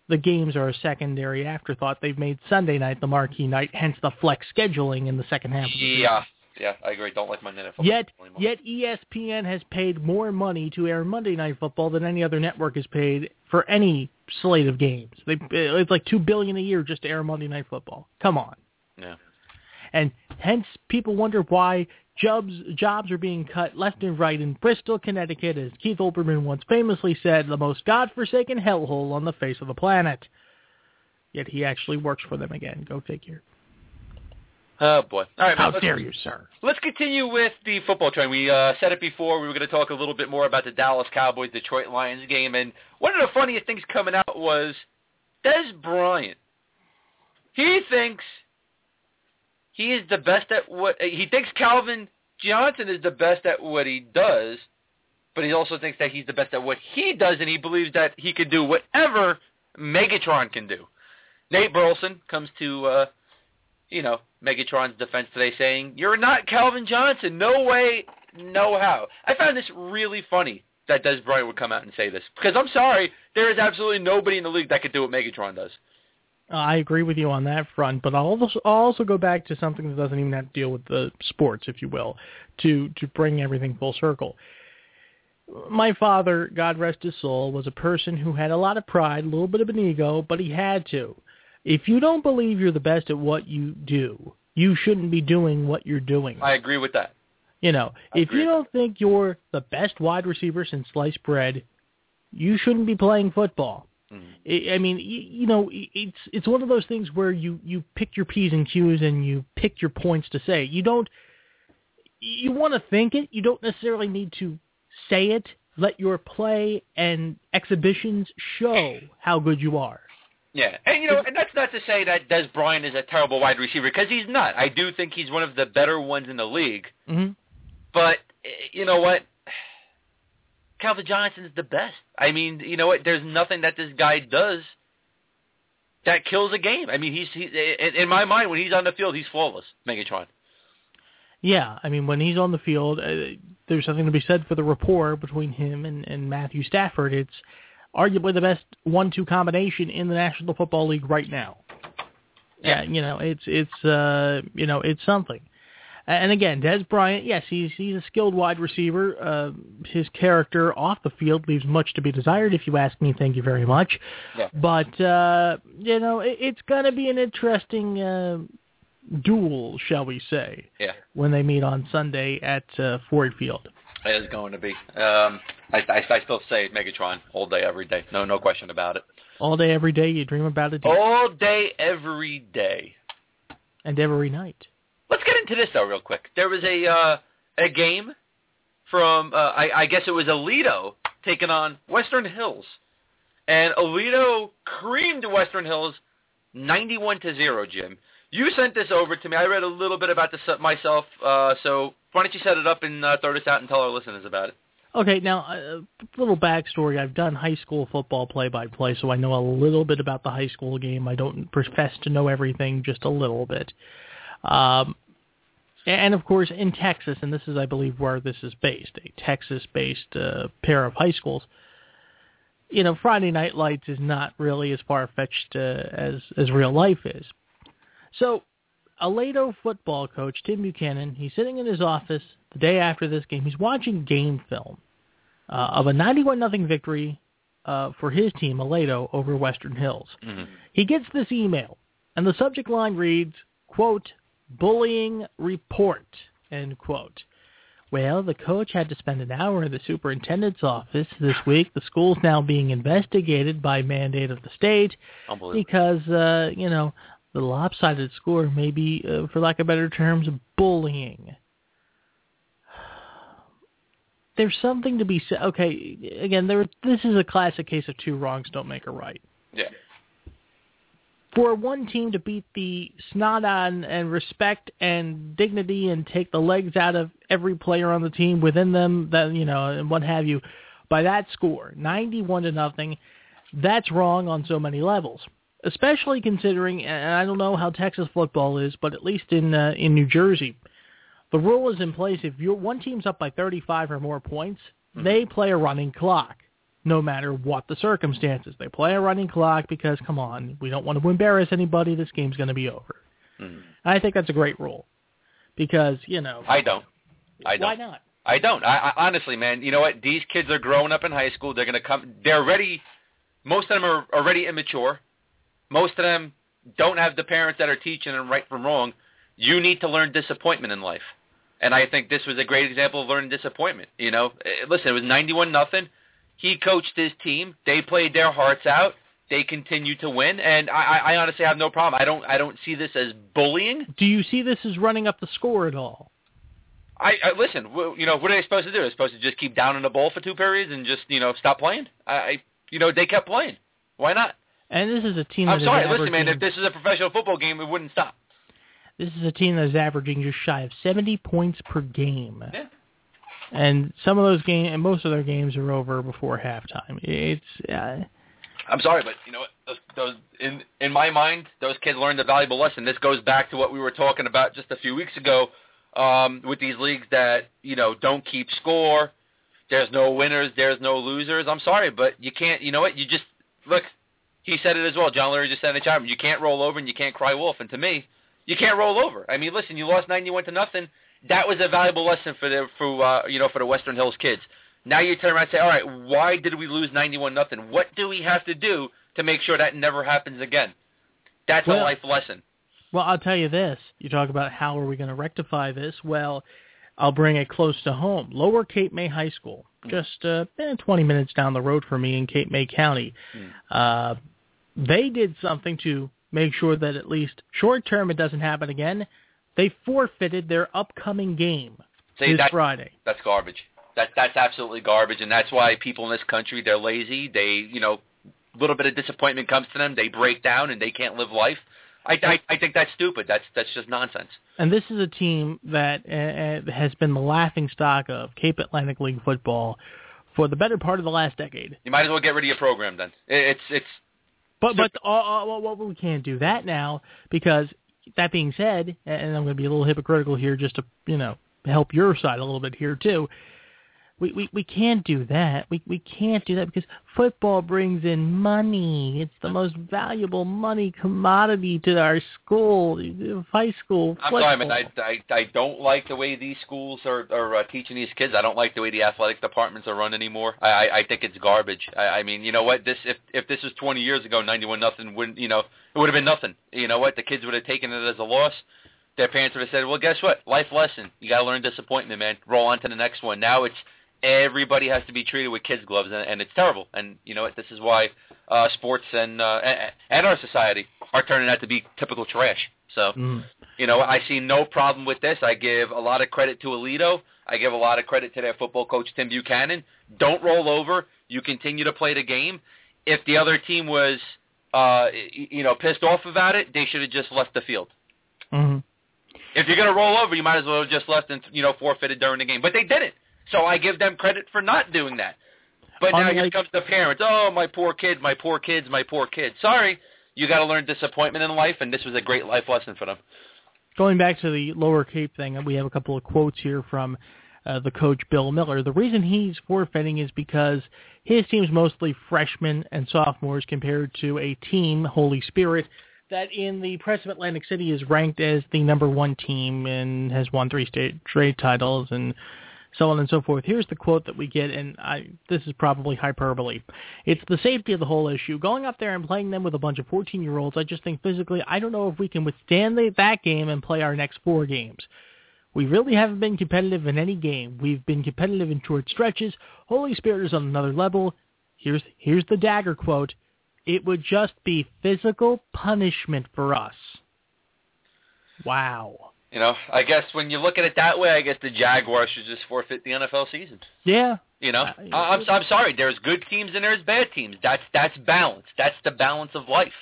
S3: the games are a secondary afterthought. They've made Sunday night the marquee night, hence the flex scheduling in the second half. Of the
S2: yeah, yeah, I agree. Don't like Monday Night Football
S3: Yet,
S2: anymore.
S3: yet ESPN has paid more money to air Monday Night Football than any other network has paid for any slate of games. They it's like two billion a year just to air Monday Night Football. Come on,
S2: Yeah.
S3: and hence people wonder why jobs jobs are being cut left and right in Bristol, Connecticut, as Keith Olbermann once famously said, the most godforsaken hellhole on the face of the planet. Yet he actually works for them again. Go figure.
S2: Oh boy. All right,
S3: How dare you, sir?
S2: Let's continue with the football train. We uh, said it before. We were going to talk a little bit more about the Dallas Cowboys Detroit Lions game, and one of the funniest things coming out was Dez Bryant. He thinks he is the best at what he thinks Calvin Johnson is the best at what he does, but he also thinks that he's the best at what he does, and he believes that he can do whatever Megatron can do. Nate Burleson comes to, uh, you know, Megatron's defense today saying, you're not Calvin Johnson. No way, no how. I found this really funny that Dez Bryant would come out and say this. Because I'm sorry, there is absolutely nobody in the league that could do what Megatron does.
S3: I agree with you on that front, but I'll also, I'll also go back to something that doesn't even have to deal with the sports, if you will, to to bring everything full circle. My father, God rest his soul, was a person who had a lot of pride, a little bit of an ego, but he had to. If you don't believe you're the best at what you do, you shouldn't be doing what you're doing.
S2: I agree with that.
S3: You know,
S2: I
S3: if you don't think you're the best wide receiver since sliced bread, you shouldn't be playing football. I I mean, you, you know, i- it's it's one of those things where you you pick your p's and q's and you pick your points to say. You don't. You want to think it. You don't necessarily need to say it. Let your play and exhibitions show how good you are.
S2: Yeah, and you know, and that's not to say that Dez Bryant is a terrible wide receiver because he's not. I do think he's one of the better ones in the league.
S3: Mm-hmm.
S2: But eh, you know what? Calvin Johnson is the best. I mean, you know what? There's nothing that this guy does that kills a game. I mean, he's he, in, my mind when he's on the field, he's flawless. Megatron.
S3: Yeah, I mean, when he's on the field, uh, there's something to be said for the rapport between him and, and Matthew Stafford. It's arguably the best one-two combination in the National Football League right now. Yeah, you know, it's it's uh, you know, it's something. And again, Dez Bryant, yes, he's he's a skilled wide receiver. Uh, his character off the field leaves much to be desired. If you ask me, thank you very much.
S2: Yeah.
S3: But uh, you know, it, it's going to be an interesting uh, duel, shall we say,
S2: Yeah,
S3: when they meet on Sunday at uh, Ford Field.
S2: it is going to be. Um, I, I, I still say Megatron all day, every day. No, no question about it.
S3: All day, every day, you dream about it,
S2: All day, every day.
S3: and every night.
S2: Let's get into this though, real quick. There was a uh, a game from uh, I, I guess it was Aledo taking on Western Hills, and Aledo creamed Western Hills, ninety-one to zero. Jim, you sent this over to me. I read a little bit about this myself. Uh, so why don't you set it up and uh, throw this out and tell our listeners about it?
S3: Okay, now a little backstory. I've done high school football play-by-play, so I know a little bit about the high school game. I don't profess to know everything, just a little bit. Um, and of course, in Texas, and this is, I believe, where this is based, a Texas-based uh, pair of high schools. You know, Friday Night Lights is not really as far-fetched uh, as as real life is. So, Aledo football coach Tim Buchanan, he's sitting in his office the day after this game. He's watching game film uh, of a 91 nothing victory uh, for his team, Aledo, over Western Hills. He gets this email, and the subject line reads, quote, bullying report, end quote. Well, the coach had to spend an hour in the superintendent's office this week. The school's now being investigated by mandate of the state because, uh, you know, the lopsided score may be, uh, for lack of better terms, bullying. There's something to be said. Okay, again, there. This is a classic case of two wrongs don't make a right.
S2: Yeah.
S3: For one team to beat the snot on and respect and dignity and take the legs out of every player on the team within them, that you know, and what have you, by that score, 91 to nothing, that's wrong on so many levels. Especially considering, and I don't know how Texas football is, but at least in uh, in New Jersey, the rule is in place. If your one team's up by 35 or more points, they play a running clock, no matter what the circumstances. They play a running clock because, come on, we don't want to embarrass anybody. This game's going to be over.
S2: Mhm.
S3: I think that's a great rule because you know
S2: I don't. I don't.
S3: why not?
S2: I don't. I, I honestly, man, you know what? These kids are growing up in high school. They're going to come. They're ready. Most of them are already immature. Most of them don't have the parents that are teaching them right from wrong. You need to learn disappointment in life, and I think this was a great example of learning disappointment. You know, Eh, listen, it was ninety-one nothing. He coached his team. They played their hearts out. They continued to win, and I, I honestly have no problem. I don't. I don't see this as bullying.
S3: Do you see this as running up the score at all?
S2: I, I listen. You know what are they supposed to do? They're supposed to just keep down in the bowl for two periods and just you know stop playing. I, I you know they kept playing. Why not?
S3: And this is a team.
S2: I'm sorry. Listen, man. If this is a professional football game, it wouldn't stop.
S3: This is a team that is averaging just shy of 70 points per game.
S2: Yeah.
S3: And some of those games, and most of their games are over before halftime. It's. Uh,
S2: I'm sorry, but you know? Those, those in in my mind, those kids learned a valuable lesson. This goes back to what we were talking about just a few weeks ago um, with these leagues that you know don't keep score. There's no winners. There's no losers. I'm sorry, but you can't. You know what? You just look. He said it as well. John Larry just said in the chat. You can't roll over and you can't cry wolf. And to me, you can't roll over. I mean, listen, you lost 91 to nothing. That was a valuable lesson for the for uh, you know for the Western Hills kids. Now you turn around and say, all right, why did we lose 91 nothing? What do we have to do to make sure that never happens again? That's
S3: well,
S2: a life lesson.
S3: Well, I'll tell you this. You talk about how are we going to rectify this? Well, I'll bring it close to home. Lower Cape May High School,
S2: Hmm.
S3: just uh, eh, 20 minutes down the road from me in Cape May County.
S2: Hmm.
S3: Uh, they did something to make sure that at least short term it doesn't happen again. They forfeited their upcoming game
S2: See,
S3: this
S2: that-
S3: Friday.
S2: That's garbage. That that's absolutely garbage, and that's why people in this country they're lazy. They you know, a little bit of disappointment comes to them. They break down and they can't live life. I I, I think that's stupid. That's that's just nonsense.
S3: And this is a team that uh, uh, has been the laughing stock of Cape Atlantic League football for the better part of the last decade.
S2: You might as well get rid of your program then. It, it's it's
S3: But but uh, uh, well, well, we can't do that now because that being said, and I'm going to be a little hypocritical here just to you know help your side a little bit here too. We, we we can't do that. We we can't do that because football brings in money. It's the most valuable money commodity to our school, high school
S2: I'm sorry, man. I, I I don't like the way these schools are are uh, teaching these kids. I don't like the way the athletic departments are run anymore. I I, I think it's garbage. I, I mean, you know what? This if if this was 20 years ago, 91 nothing wouldn't you know it would have been nothing. You know what? The kids would have taken it as a loss. Their parents would have said, "Well, guess what? Life lesson. You got to learn disappointment, man. Roll on to the next one." Now it's everybody has to be treated with kids gloves, and, and it's terrible. And you know? This is why uh, sports and uh, and- and our society are turning out to be typical trash. So.
S3: Mm.
S2: You know, I see no problem with this. I give a lot of credit to Aledo. I give a lot of credit to their football coach Tim Buchanan. Don't roll over. You continue to play the game. If the other team was, uh, you know, pissed off about it, they should have just left the field.
S3: hmm
S2: If you're going to roll over, you might as well have just left and you know forfeited during the game. But they didn't. So I give them credit for not doing that. But now here comes the parents. Oh, my poor kid, my poor kids, my poor kids. Sorry, you got to learn disappointment in life, and this was a great life lesson for them.
S3: Going back to the Lower Cape thing, we have a couple of quotes here from uh, the coach Bill Miller. The reason he's forfeiting is because his team's mostly freshmen and sophomores compared to a team, Holy Spirit, that in the press of Atlantic City is ranked as the number one team and has won three state trade titles and so on and so forth. Here's the quote that we get, and I, this is probably hyperbole. It's the safety of the whole issue. Going up there and playing them with a bunch of 14-year-olds, I just think physically, I don't know if we can withstand the, that game and play our next four games. We really haven't been competitive in any game. We've been competitive in short stretches. Holy Spirit is on another level. Here's here's the dagger quote. It would just be physical punishment for us. Wow.
S2: You know, I guess when you look at it that way, I guess the Jaguars should just forfeit the NFL season.
S3: Yeah.
S2: You know,
S3: Uh,
S2: I- I'm I'm sorry. There's good teams and there's bad teams. That's that's balance. That's the balance of life.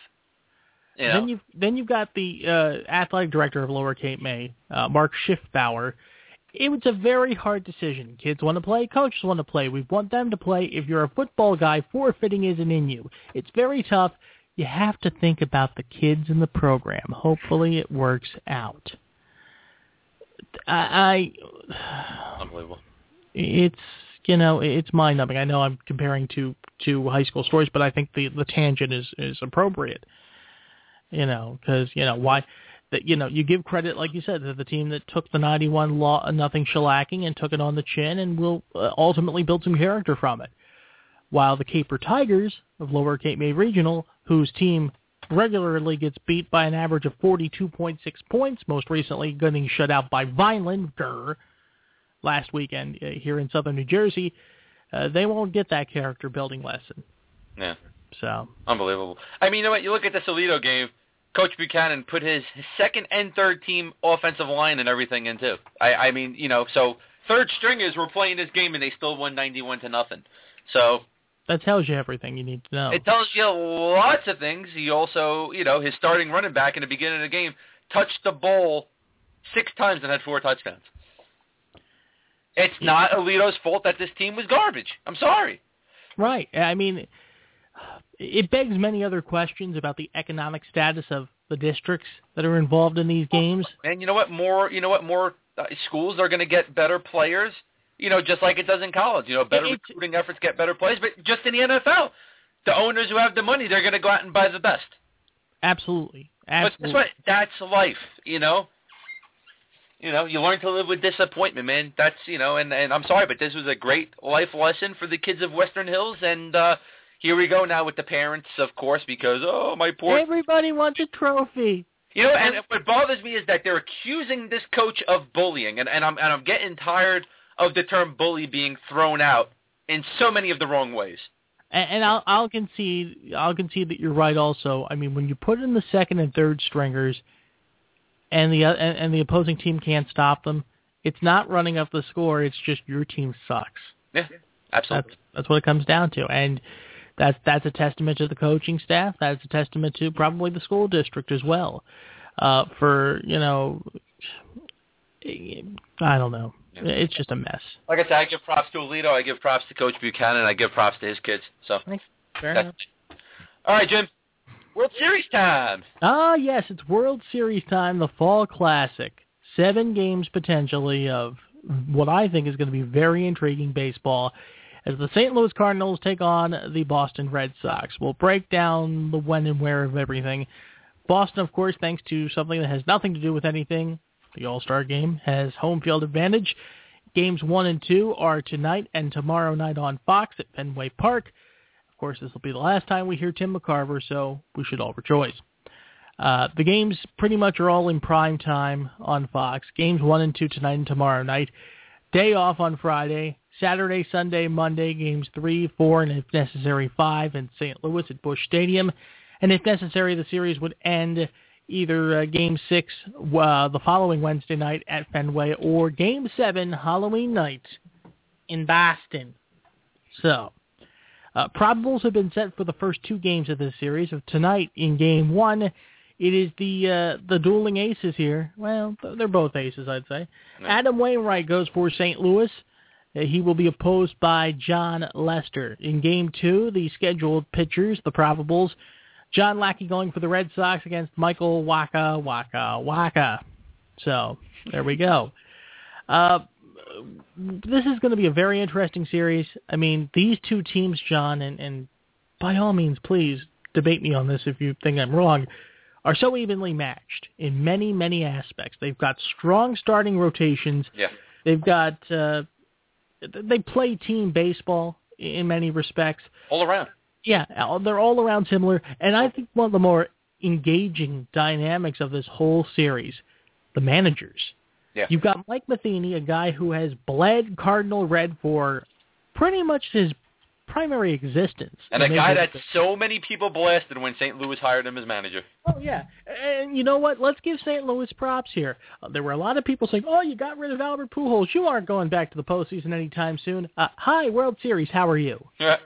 S2: You know,
S3: Then you've then you've got the uh, athletic director of Lower Cape May, uh, Mark Schiffbauer. It was a very hard decision. Kids want to play, coaches want to play. We want them to play. If you're a football guy, forfeiting isn't in you. It's very tough. You have to think about the kids in the program. Hopefully, it works out. I, I
S2: unbelievable.
S3: it's you know it's mind numbing. I know I'm comparing to to high school stories, but I think the the tangent is is appropriate. You know, because you know why that you know you give credit like you said to the team that took the 91 law nothing shellacking and took it on the chin and will uh, ultimately build some character from it. While the Caper Tigers of Lower Cape May Regional, whose team regularly gets beat by an average of 42.6 points, most recently getting shut out by Vineland, grr, last weekend uh, here in southern New Jersey, uh, they won't get that character building lesson.
S2: Yeah,
S3: So,
S2: unbelievable. I mean, you know what? You look at the Aledo game. Coach Buchanan put his second and third team offensive line and everything in too. I, I mean, you know, so third stringers were playing this game and they still won 91 to nothing. So
S3: that tells you everything you need to know.
S2: It tells you lots of things. He also, you know, his starting running back in the beginning of the game touched the ball six times and had four touchdowns. It's not Aledo's fault that this team was garbage. I'm sorry.
S3: Right. I mean, it begs many other questions about the economic status of the districts that are involved in these games.
S2: And you know what? More, you know what? More uh, schools are going to get better players. You know, just like it does in college. You know, better
S3: It's-
S2: recruiting efforts get better players. But just in the NFL, the owners who have the money, they're going to go out and buy the best.
S3: Absolutely.
S2: But guess
S3: Absolutely.
S2: what? That's life. You know. You know, you learn to live with disappointment, man. That's you know, and and I'm sorry, but this was a great life lesson for the kids of Western Hills, and uh here we go now with the parents, of course, because oh my poor
S3: Everybody wants a trophy.
S2: You know, and what bothers me is that they're accusing this coach of bullying, and, and I'm and I'm getting tired of the term bully being thrown out in so many of the wrong ways.
S3: And, and I'll, I'll concede, I'll concede that you're right. Also, I mean, when you put in the second and third stringers, and the and, and the opposing team can't stop them, it's not running up the score. It's just your team sucks.
S2: Yeah, absolutely.
S3: That's that's what it comes down to, and that's that's a testament to the coaching staff. That's a testament to probably the school district as well. Uh, for you know, I don't know. It's just a mess.
S2: Like I said, I give props to Aledo, I give props to Coach Buchanan, I give props to his kids. So,
S3: Fair
S2: that's
S3: enough.
S2: all right, Jim. World Series time.
S3: Ah, yes, it's World Series time, the Fall Classic. Seven games potentially of what I think is going to be very intriguing baseball as the St. Louis Cardinals take on the Boston Red Sox. We'll break down the when and where of everything. Boston, of course, thanks to something that has nothing to do with anything, the All-Star Game, has home field advantage. Games one and two are tonight and tomorrow night on Fox at Fenway Park. Of course, this will be the last time we hear Tim McCarver, so we should all rejoice. Uh, the games pretty much are all in prime time on Fox. Games one and two tonight and tomorrow night. Day off on Friday. Saturday, Sunday, Monday, games three, four, and if necessary, five in St. Louis at Busch Stadium. And if necessary, the series would end either uh, game six uh, the following Wednesday night at Fenway or game seven Halloween night in Boston. So, uh, probables have been set for the first two games of this series. Of tonight in game one, it is the uh, the dueling aces here. Well, they're both aces, I'd say. Adam Wainwright goes for St. Louis. Uh, he will be opposed by Jon Lester. In game two, the scheduled pitchers, the probables, John Lackey going for the Red Sox against Michael Waka Waka Waka. So there we go. Uh, this is going to be a very interesting series. I mean, these two teams, John, and, and by all means, please debate me on this if you think I'm wrong, are so evenly matched in many, many aspects. They've got strong starting rotations.
S2: Yeah.
S3: They've got uh, they play team baseball in many respects.
S2: All around.
S3: Yeah, they're all around similar, and I think one of the more engaging dynamics of this whole series, the managers.
S2: Yeah.
S3: You've got Mike Matheny, a guy who has bled Cardinal Red for pretty much his primary existence.
S2: And a guy that so many people blasted when St. Louis hired him as manager.
S3: Oh yeah, and you know what? Let's give St. Louis props here. Uh, there were a lot of people saying, "Oh, you got rid of Albert Pujols. You aren't going back to the postseason anytime soon." Uh, hi, World Series. How are you?
S2: Yeah.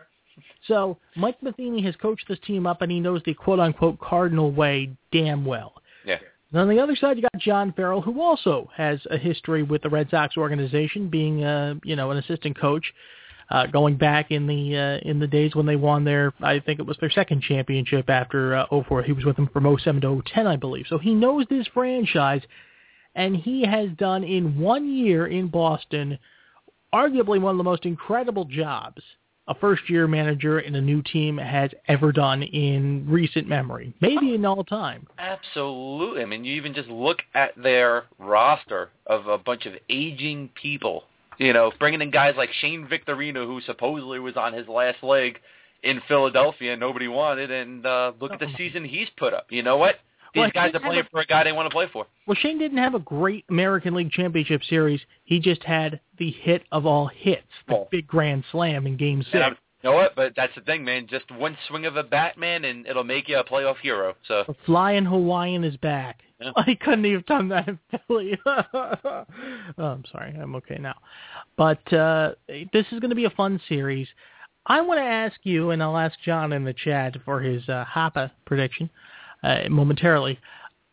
S3: So Mike Matheny has coached this team up, and he knows the quote-unquote Cardinal way damn well.
S2: Yeah.
S3: And on the other side, you got John Farrell, who also has a history with the Red Sox organization, being uh, you know an assistant coach, uh, going back in the uh, in the days when they won their I think it was their second championship after uh, 04. He was with them from 07 to 010, I believe. So he knows this franchise, and he has done in one year in Boston, arguably one of the most incredible jobs a first-year manager in a new team has ever done in recent memory, maybe in all time.
S2: Absolutely. I mean, you even just look at their roster of a bunch of aging people. You know, bringing in guys like Shane Victorino, who supposedly was on his last leg in Philadelphia and nobody wanted, and uh, look at the season he's put up. You know what? These
S3: Well,
S2: guys are playing
S3: a-
S2: for a guy they want to play for.
S3: Well, Shane didn't have a great American League Championship Series. He just had the hit of all hits, the
S2: Well-
S3: big grand slam in Game Six.
S2: You know what? But that's the thing, man. Just one swing of a bat, man, and it'll make you a playoff hero. So
S3: The flying Hawaiian is back.
S2: Yeah.
S3: I couldn't have done that in Philly. oh, I'm sorry. I'm okay now. But uh, this is going to be a fun series. I want to ask you, and I'll ask John in the chat for his uh, Hapa prediction uh, momentarily.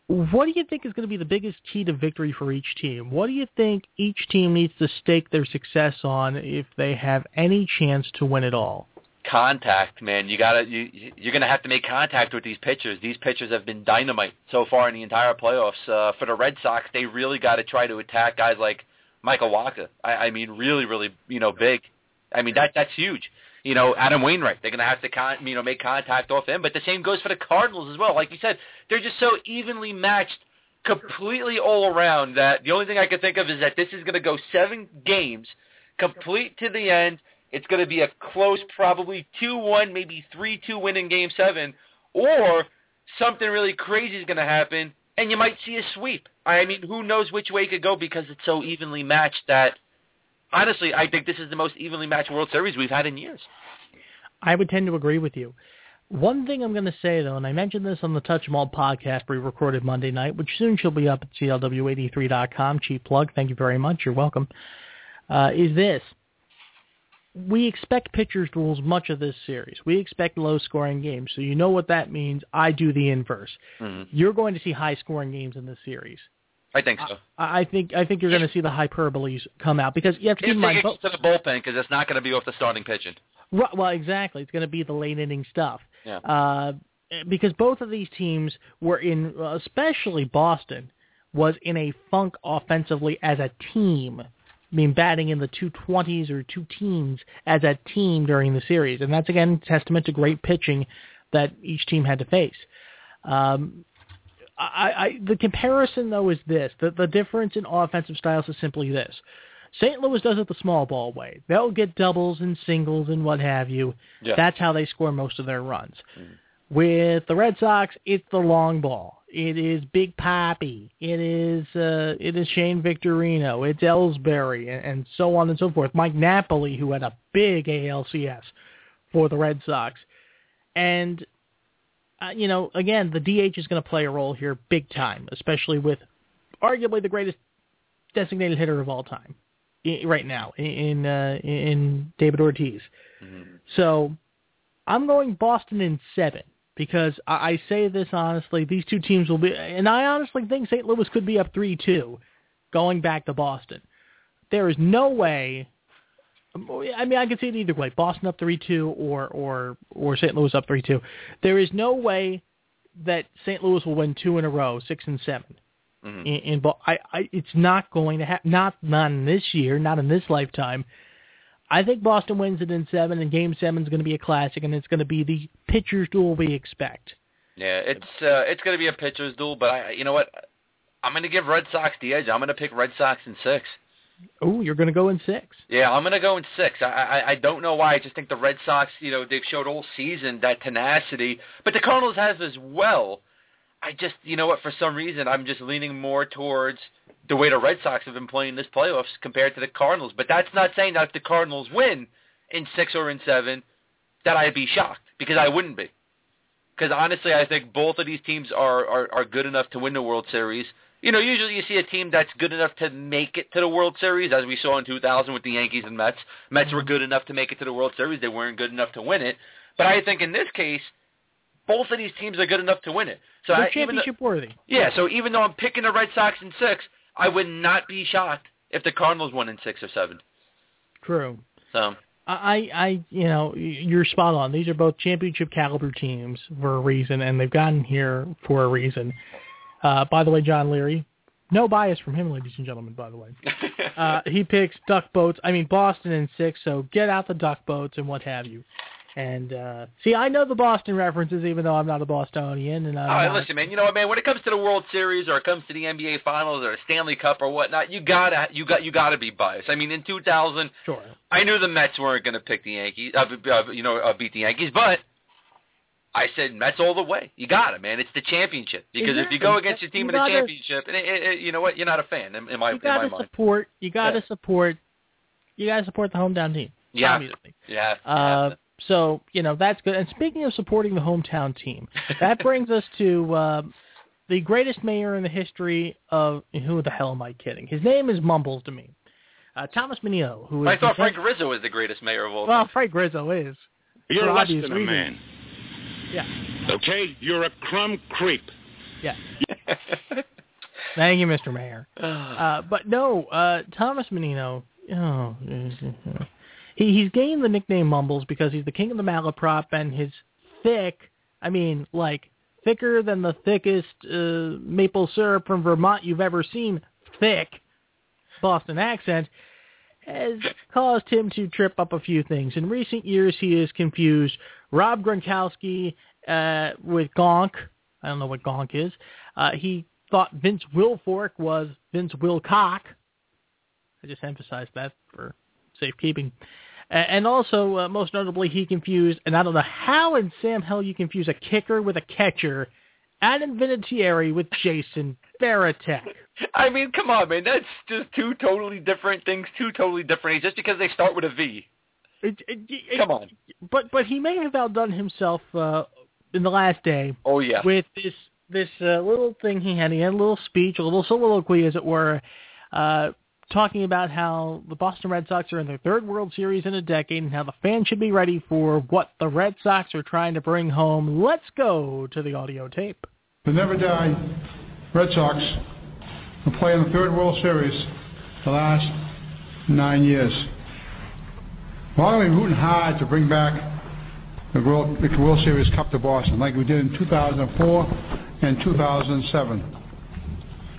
S3: what do you think is going to be the biggest key to victory for each team? What do you think each team needs to stake their success on if they have any chance to win it all?
S2: Contact, man. You gotta you you're gonna have to make contact with these pitchers. These pitchers have been dynamite so far in the entire playoffs. Uh, for the Red Sox, they really got to try to attack guys like Michael Wacha. I, I mean, really, really, you know, big. I mean, that that's huge. You know, Adam Wainwright. They're going to have to, con- you know, make contact off him. But the same goes for the Cardinals as well. Like you said, they're just so evenly matched, completely all around. That the only thing I can think of is that this is going to go seven games, complete to the end. It's going to be a close, probably two-one, maybe three-two win in Game Seven, or something really crazy is going to happen, and you might see a sweep. I mean, who knows which way it could go because it's so evenly matched that honestly, I think this is the most evenly matched World Series we've had in years.
S3: I would tend to agree with you. One thing I'm going to say, though, and I mentioned this on the Touch 'em All podcast we recorded Monday night, which soon shall be up at CLW83.com. Cheap plug. Thank you very much. You're welcome. Uh, is this. We expect pitchers to lose much of this series. We expect low-scoring games. So you know what that means. I do the inverse.
S2: Mm-hmm.
S3: You're going to see high-scoring games in this series.
S2: I think so.
S3: I, I think I think you're going to see the hyperboles come out because you have to keep in mind.
S2: get to the bullpen, because it's not going to be off the starting pitching.
S3: Right, well, exactly. It's going to be the late inning stuff.
S2: Yeah.
S3: Uh, because both of these teams were in, especially Boston, was in a funk offensively as a team. I mean, batting in the 220s or two teens as a team during the series. And that's, again, testament to great pitching that each team had to face. Um, I, I, the comparison, though, is this. The, the difference in offensive styles is simply this. St. Louis does it the small ball way. They'll get doubles and singles and what have you.
S2: Yeah.
S3: That's how they score most of their runs.
S2: Mm.
S3: With the Red Sox, it's the long ball. It is Big Papi. It is uh, it is Shane Victorino. It's Ellsbury and, and so on and so forth. Mike Napoli, who had a big ALCS for the Red Sox, and uh, you know, again, the DH is going to play a role here big time, especially with arguably the greatest designated hitter of all time right now in uh, in David Ortiz.
S2: Mm-hmm.
S3: So I'm going Boston in seven because I, I say this honestly. These two teams will be, and I honestly think St. Louis could be up three two, going back to Boston. There is no way. I mean, I can see it either way: Boston up three two, or or or St. Louis up three two. There is no way that St. Louis will win two in a row, six and 7
S2: Mhm.
S3: In, in I, I, it's not going to happen. Not not in this year, not in this lifetime. I think Boston wins it in seven, and Game Seven is going to be a classic, and it's going to be the pitcher's duel we expect.
S2: Yeah, it's uh, it's going to be a pitcher's duel, but I, you know what? I'm going to give Red Sox the edge. I'm going to pick Red Sox in six.
S3: Oh, you're going to go in six.
S2: Yeah, I'm going to go in six. I, I I don't know why. I just think the Red Sox, you know, they've showed all season that tenacity, but the Cardinals have as well. I just, you know what? For some reason, I'm just leaning more towards the way the Red Sox have been playing this playoffs compared to the Cardinals. But that's not saying that if the Cardinals win in six or in seven, that I'd be shocked because I wouldn't be. Because honestly, I think both of these teams are, are are good enough to win the World Series. You know, usually you see a team that's good enough to make it to the World Series, as we saw in 2000 with the Yankees and Mets. Mets were good enough to make it to the World Series; they weren't good enough to win it. But I think in this case, both of these teams are good enough to win it. So
S3: They're
S2: I, even though,
S3: championship worthy.
S2: yeah, so even though I'm picking the Red Sox in six, I would not be shocked if the Cardinals won in six or seven.
S3: True.
S2: So
S3: I, I, you know, you're spot on. These are both championship caliber teams for a reason, and they've gotten here for a reason. Uh, by the way, John Leary, no bias from him, ladies and gentlemen. By the way, uh, he picks duck boats. I mean Boston in six, so get out the duck boats and what have you. And uh, see, I know the Boston references, even though I'm not a Bostonian. And I'm
S2: All right,
S3: not-
S2: listen, man. You know what, man? When it comes to the World Series or it comes to the NBA Finals or the Stanley Cup or whatnot, you gotta, you got, you gotta be biased. I mean, in 2000,
S3: Sure.
S2: I knew the Mets weren't going to pick the Yankees, uh, uh, you know, uh, beat the Yankees, but I said Mets all the way. You got it, man. It's the championship because if you go against your team
S3: You
S2: in the
S3: gotta-
S2: championship, and it, it, it- you know what, you're not a fan in, in my
S3: You
S2: in my
S3: gotta
S2: mind.
S3: support. You gotta
S2: Yeah.
S3: support. You gotta support the hometown team.
S2: Yeah. have to.
S3: obviously.
S2: You have to. You
S3: Uh, so you know that's good. And speaking of supporting the hometown team, that brings us to uh, the greatest mayor in the history of who the hell am I kidding? His name is Mumbles to me. Uh, Thomas Menino, who is
S2: I thought Frank Rizzo was the greatest mayor of all time.
S3: Well, Frank Rizzo is.
S5: You're
S3: For
S5: less
S3: obvious
S5: than a
S3: reasons.
S5: man.
S3: Yeah,
S5: Okay? You're a crumb creep.
S3: yeah. Thank you, Mr. Mayor. Uh, but no, uh, Thomas Menino, oh, he he's gained the nickname Mumbles because he's the king of the malaprop and his thick, I mean, like thicker than the thickest uh, maple syrup from Vermont you've ever seen, thick Boston accent has caused him to trip up a few things. In recent years, he is confused Rob Gronkowski uh, with Gonk. I don't know what Gonk is. Uh, he thought Vince Wilfork was Vince Wilcock. I just emphasized that for safekeeping. And also, uh, most notably, he confused, and I don't know how in Sam Hell you confuse a kicker with a catcher, Adam Vinatieri with Jason Varitek.
S2: I mean, come on, man. That's just two totally different things, two totally different just because they start with a V.
S3: It, it, it,
S2: Come on.
S3: But but he may have outdone himself uh, in the last day
S2: Oh, yeah.
S3: with this this uh, little thing he had. He had a little speech, a little soliloquy, as it were, uh, talking about how the Boston Red Sox are in their third World Series in a decade and how the fans should be ready for what the Red Sox are trying to bring home. Let's go to the audio tape.
S5: The Never Die Red Sox are playing the third World Series the last nine years. Why are we rooting hard to bring back the World, the World Series Cup to Boston like we did in 2004 and 2007?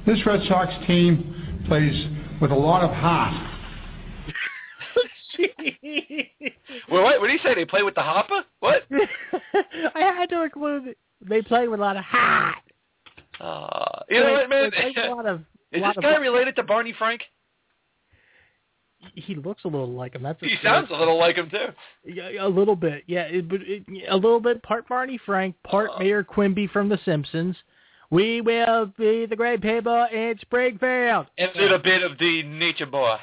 S5: This Red Sox team plays with a lot of heart.
S2: Well, what, what did he say? They play with the hopper? What?
S3: I had to include they play with a lot of heart.
S2: Uh, you know what, man?
S3: They play with a lot of.
S2: Is this guy related to Barney Frank?
S3: He looks a little like him. That's a
S2: He sounds a little like him too.
S3: Yeah, a little bit. Yeah, it, but it, a little bit. Part Barney Frank, part
S2: Uh.
S3: Mayor Quimby from The Simpsons. We will be the great people in Springfield.
S2: And a little bit of the nature boy.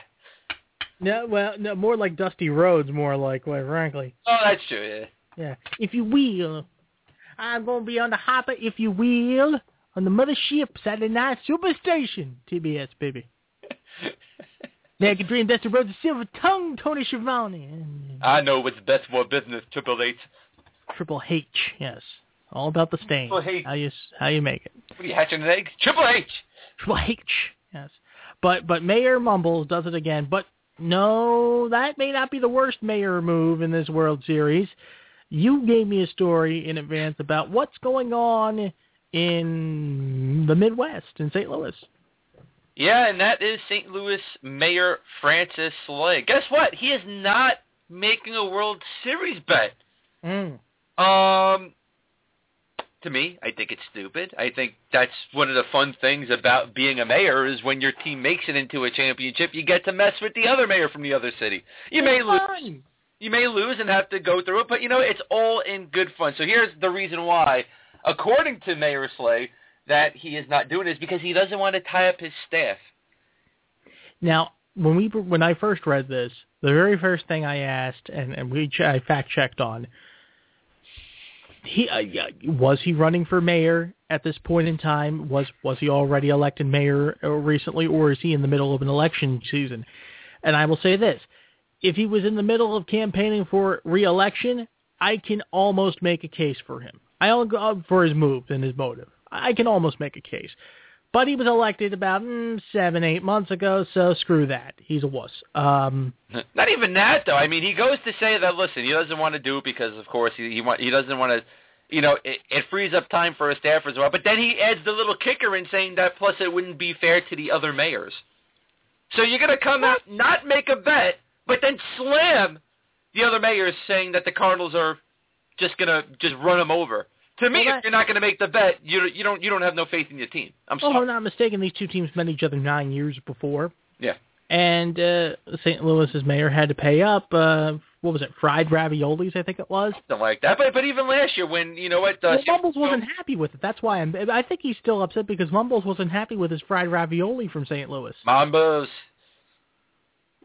S3: No, well, no, more like Dusty Rhodes, more like, quite frankly.
S2: Oh, that's true. Yeah.
S3: Yeah, if you will, I'm gonna be on the hopper, if you will, on the mothership Saturday Night Superstation, TBS, baby. Naked Dream, Dusty Rhodes, Silver Tongue, Tony Schiavone, and
S2: I know what's best for business. Triple H.
S3: Triple H. Yes, all about the stain.
S2: Triple H.
S3: How you how you make it.
S2: What are you hatching an egg? Triple H.
S3: Triple H. Yes, but but Mayor Mumbles does it again. But no, that may not be the worst Mayor move in this World Series. You gave me a story in advance about what's going on in the Midwest in St. Louis.
S2: Yeah, and that is St. Louis Mayor Francis Slay. Guess what? He is not making a World Series bet.
S3: Mm.
S2: Um, to me, I think it's stupid. I think that's one of the fun things about being a mayor is when your team makes it into a championship, you get to mess with the other mayor from the other city. You may lose. You may lose and have to go through it, but you know it's all in good fun. So here's the reason why, according to Mayor Slay, that he is not doing this because he doesn't want to tie up his staff.
S3: Now, when we when I first read this, the very first thing I asked and, and we ch- I fact checked on he uh, was he running for mayor at this point in time? Was was he already elected mayor uh, recently, or is he in the middle of an election season? And I will say this: if he was in the middle of campaigning for re-election, I can almost make a case for him. I will go for his move and his motive. I can almost make a case. But he was elected about mm, seven, eight months ago, so screw that. He's a wuss. Um,
S2: Not even that though. I mean, he goes to say that listen, he doesn't want to do it because, of course, he he, want, he doesn't want to. You know, it, it frees up time for his staff as well. But then he adds the little kicker in saying that plus it wouldn't be fair to the other mayors. So you're gonna come out not make a bet, but then slam the other mayors saying that the Cardinals are just gonna just run them over. To me,
S3: Well, that-
S2: if you're not gonna make the bet, you you don't you don't have no faith in your team. I'm
S3: if
S2: sorry.
S3: I'm not mistaken, these two teams met each other nine years before.
S2: Yeah.
S3: And uh, St. Louis's mayor had to pay up. Uh, what was it? Fried raviolis, I think it was.
S2: Something like that. But but even last year when you know what uh,
S3: Well, Mumbles wasn't happy with it. That's why I'm. I think he's still upset because Mumbles wasn't happy with his fried ravioli from St. Louis.
S2: Mumbles.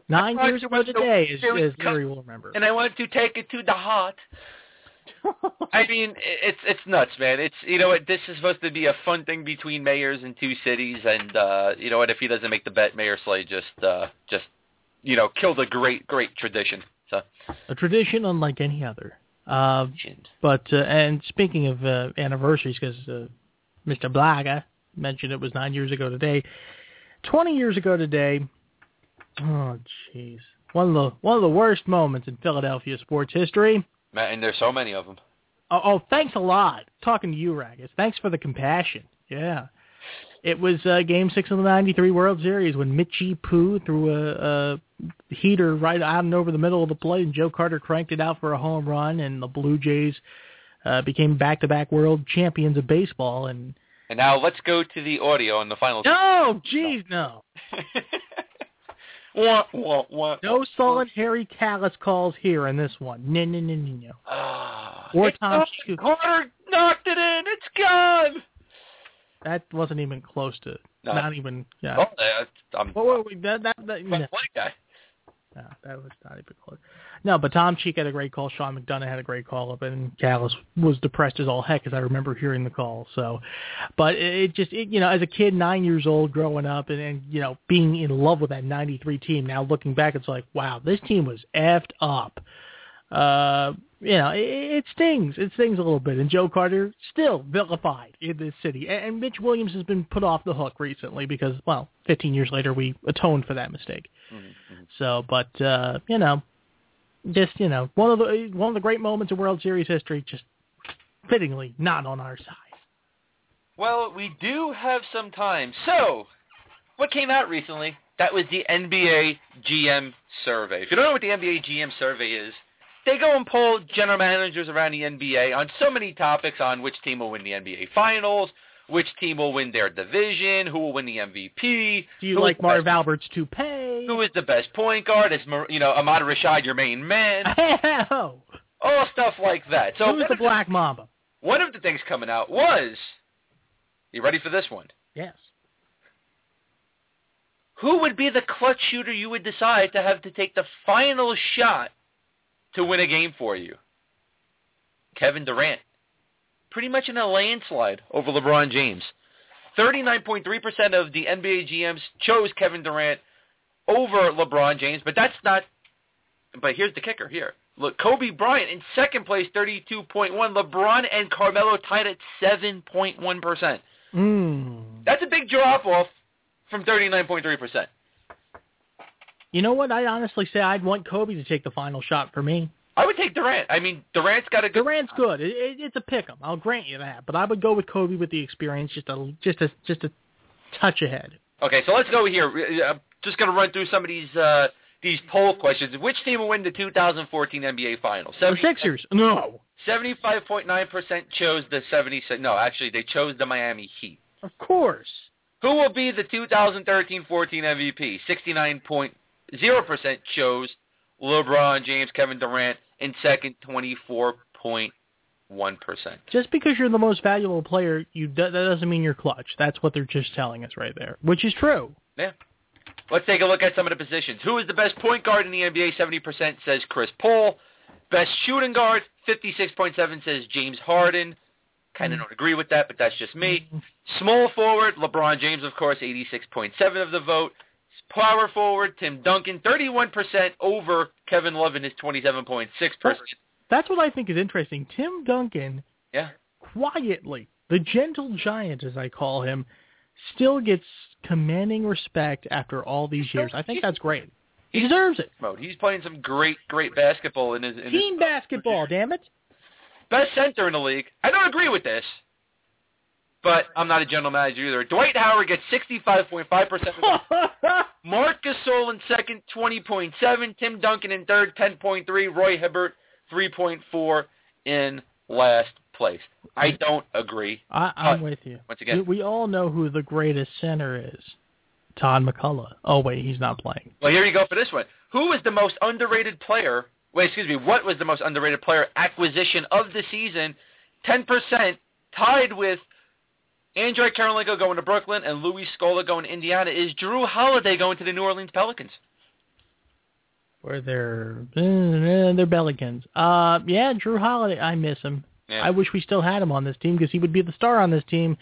S3: Nine years ago today,
S2: to-
S3: as,
S2: it was
S3: as Larry will remember.
S2: and I want to take it to the heart. I mean, it's it's nuts, man. It's you know what this is supposed to be a fun thing between mayors in two cities, and uh, you know what if he doesn't make the bet, Mayor Slay just uh, just you know killed a great great tradition. So
S3: a tradition unlike any other. Uh, but uh, and speaking of uh, anniversaries, because uh, Mr. Blaga, mentioned it was nine years ago today. Twenty years ago today. Oh, jeez. One of the one of the worst moments in Philadelphia sports history.
S2: And there's so many of them.
S3: Oh, oh, thanks a lot. Talking to you, Ragus. Thanks for the compassion. Yeah. It was uh, Game Six of the '93 World Series when Mitchie Poo threw a, a heater right out and over the middle of the plate, and Joe Carter cranked it out for a home run, and the Blue Jays uh, became back-to-back world champions of baseball. And
S2: And now let's go to the audio on the final.
S3: no, jeez, no,
S2: wah, wah, wah.
S3: no solitary Kalas calls here in this one. No, no, no, no, no.
S2: Ah,
S3: Or
S2: it's
S3: Tom.
S2: Carter knocked it in. It's gone.
S3: That wasn't even close to.
S2: No.
S3: Not even. Yeah.
S2: Oh, that's, I'm
S3: wait, that, that, that, no.
S2: guy.
S3: No, that was not even close. No, but Tom Cheek had a great call. Sean McDonough had a great call up, and Kalas was depressed as all heck, as I remember hearing the call. So, but it, just, it, you know, as a kid, nine years old, growing up, and, and you know, being in love with that '93 team. Now looking back, it's like, wow, this team was effed up. Uh, you know, it, it stings. It stings a little bit. And Joe Carter still vilified in this city. And, and Mitch Williams has been put off the hook recently because, well, 15 years later, we atoned for that mistake. So, but uh, you know, just you know, one of the one of the great moments in World Series history, just fittingly not on our side.
S2: Well, we do have some time. So, what came out recently? That was the NBA GM survey. If you don't know what the NBA GM survey is, they go and poll general managers around the NBA on so many topics on which team will win the NBA Finals, which team will win their division, who will win the MVP.
S3: Do you like
S2: the
S3: Marv
S2: best-
S3: Albert's toupee?
S2: Who is the best point guard? Is you know Ahmad Rashad your main man?
S3: Oh,
S2: All stuff like that. So
S3: who's the Black Mamba?
S2: one of the things coming out was, you ready for this one?
S3: Yes.
S2: Who would be the clutch shooter you would decide to have to take the final shot to win a game for you? Kevin Durant. Pretty much in a landslide over LeBron James. 39.3% of the NBA GMs chose Kevin Durant over LeBron James, but that's not but here's the kicker here. Look, Kobe Bryant in second place, 32.1. LeBron and Carmelo tied at 7.1%.
S3: Mm.
S2: That's a big drop off from 39.3%.
S3: You know what? I honestly say I'd want Kobe to take the final shot for me.
S2: I would take Durant. I mean, Durant's got a good.
S3: Durant's good. It, it, it's a pick 'em. I'll grant you that. But I would go with Kobe with the experience, just a just a just a touch ahead.
S2: Okay, so let's go here. I'm just going to run through some of these uh, these poll questions. Which team will win the 2014 NBA Finals?
S3: The Sixers. No.
S2: 75.9% chose the 76. No, actually, they chose the Miami Heat.
S3: Of course.
S2: Who will be the 2013-14 MVP? 69.0% chose LeBron James, Kevin Durant, in second, 24.1%.
S3: Just because you're the most valuable player, you that doesn't mean you're clutch. That's what they're just telling us right there, which is true.
S2: Yeah. Let's take a look at some of the positions. Who is the best point guard in the NBA? 70% says Chris Paul. Best shooting guard, 56.7 says James Harden. Kind of don't agree with that, but that's just me. Mm-hmm. Small forward, LeBron James, of course, 86.7 of the vote. Power forward, Tim Duncan, 31% over Kevin Love in his 27.6%.
S3: That's what I think is interesting. Tim Duncan,
S2: Yeah.
S3: quietly, the gentle giant as I call him, still gets commanding respect after all these years. I think that's great. He deserves it.
S2: Mode. He's playing some great, great basketball in his, in his
S3: Team basketball, damn it.
S2: best center in the league. I don't agree with this, but I'm not a general manager either. Dwight Howard gets 65.5%. Marc Gasol in second, 20.7. Tim Duncan in third, 10.3. Roy Hibbert, 3.4 in last place. I don't agree.
S3: I, I'm
S2: But,
S3: with you.
S2: Once again,
S3: We, we all know who the greatest center is. Todd MacCulloch. Oh, wait, he's not playing.
S2: well, here you go for this one. Who was the most underrated player? Wait, excuse me. What was the most underrated player acquisition of the season? 10%, tied with Andrei Kirilenko going to Brooklyn and Luis Scola going to Indiana. Is Jrue Holiday going to the New Orleans Pelicans?
S3: Where they're uh, they're Bellicans. Uh, yeah, Jrue Holiday. I miss him.
S2: Yeah.
S3: I wish we still had him on this team because he would be the star on this team,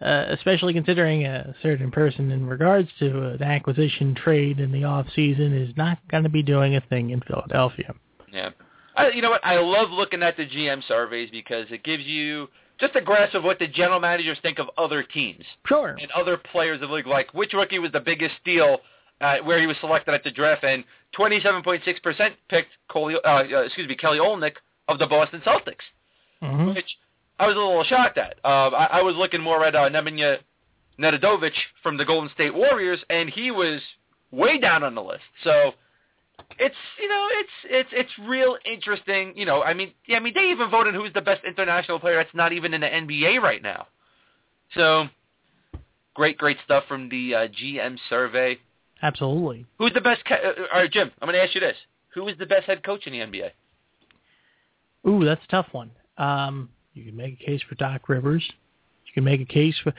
S3: uh, especially considering a certain person in regards to an acquisition trade in the off season is not going to be doing a thing in Philadelphia.
S2: Yeah. I, you know what? I love looking at the GM surveys because it gives you just a grasp of what the general managers think of other teams
S3: Sure.
S2: and other players of the league. Like which rookie was the biggest steal uh, where he was selected at the draft, and 27.6% picked Coley, uh, uh, excuse me, Kelly Olynyk of the Boston Celtics,
S3: hmm
S2: which I was a little shocked at. Uh, I, I was looking more at uh, Nemanja Nedovic from the Golden State Warriors, and he was way down on the list. So it's you know it's it's it's real interesting. You know, I mean, yeah, I mean they even voted who's the best international player that's not even in the NBA right now. So great, great stuff from the uh, GM survey.
S3: Absolutely.
S2: Who's the best? Ca- uh, all right, Jim. I'm going to ask you this: Who is the best head coach in the NBA?
S3: Ooh, that's a tough one. Um, you can make a case for Doc Rivers. You can make a case for.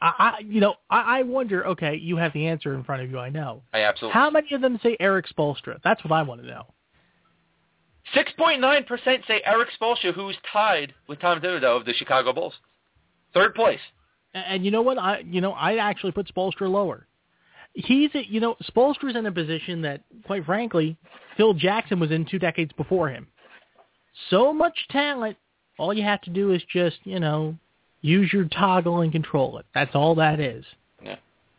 S3: I, I you know, I, I wonder. Okay, you have the answer in front of you. I know.
S2: I absolutely.
S3: How many of them say Erik Spoelstra? That's what I want to know.
S2: Six point nine percent say Erik Spoelstra, who's tied with Tom Thibodeau of the Chicago Bulls, third place.
S3: And, and you know what? I you know I actually put Spoelstra lower. He's a, you know Spoelstra's in a position that, quite frankly, Phil Jackson was in two decades before him. So much talent. All you have to do is just you know use your toggle and control it. That's all that is.
S2: Yeah.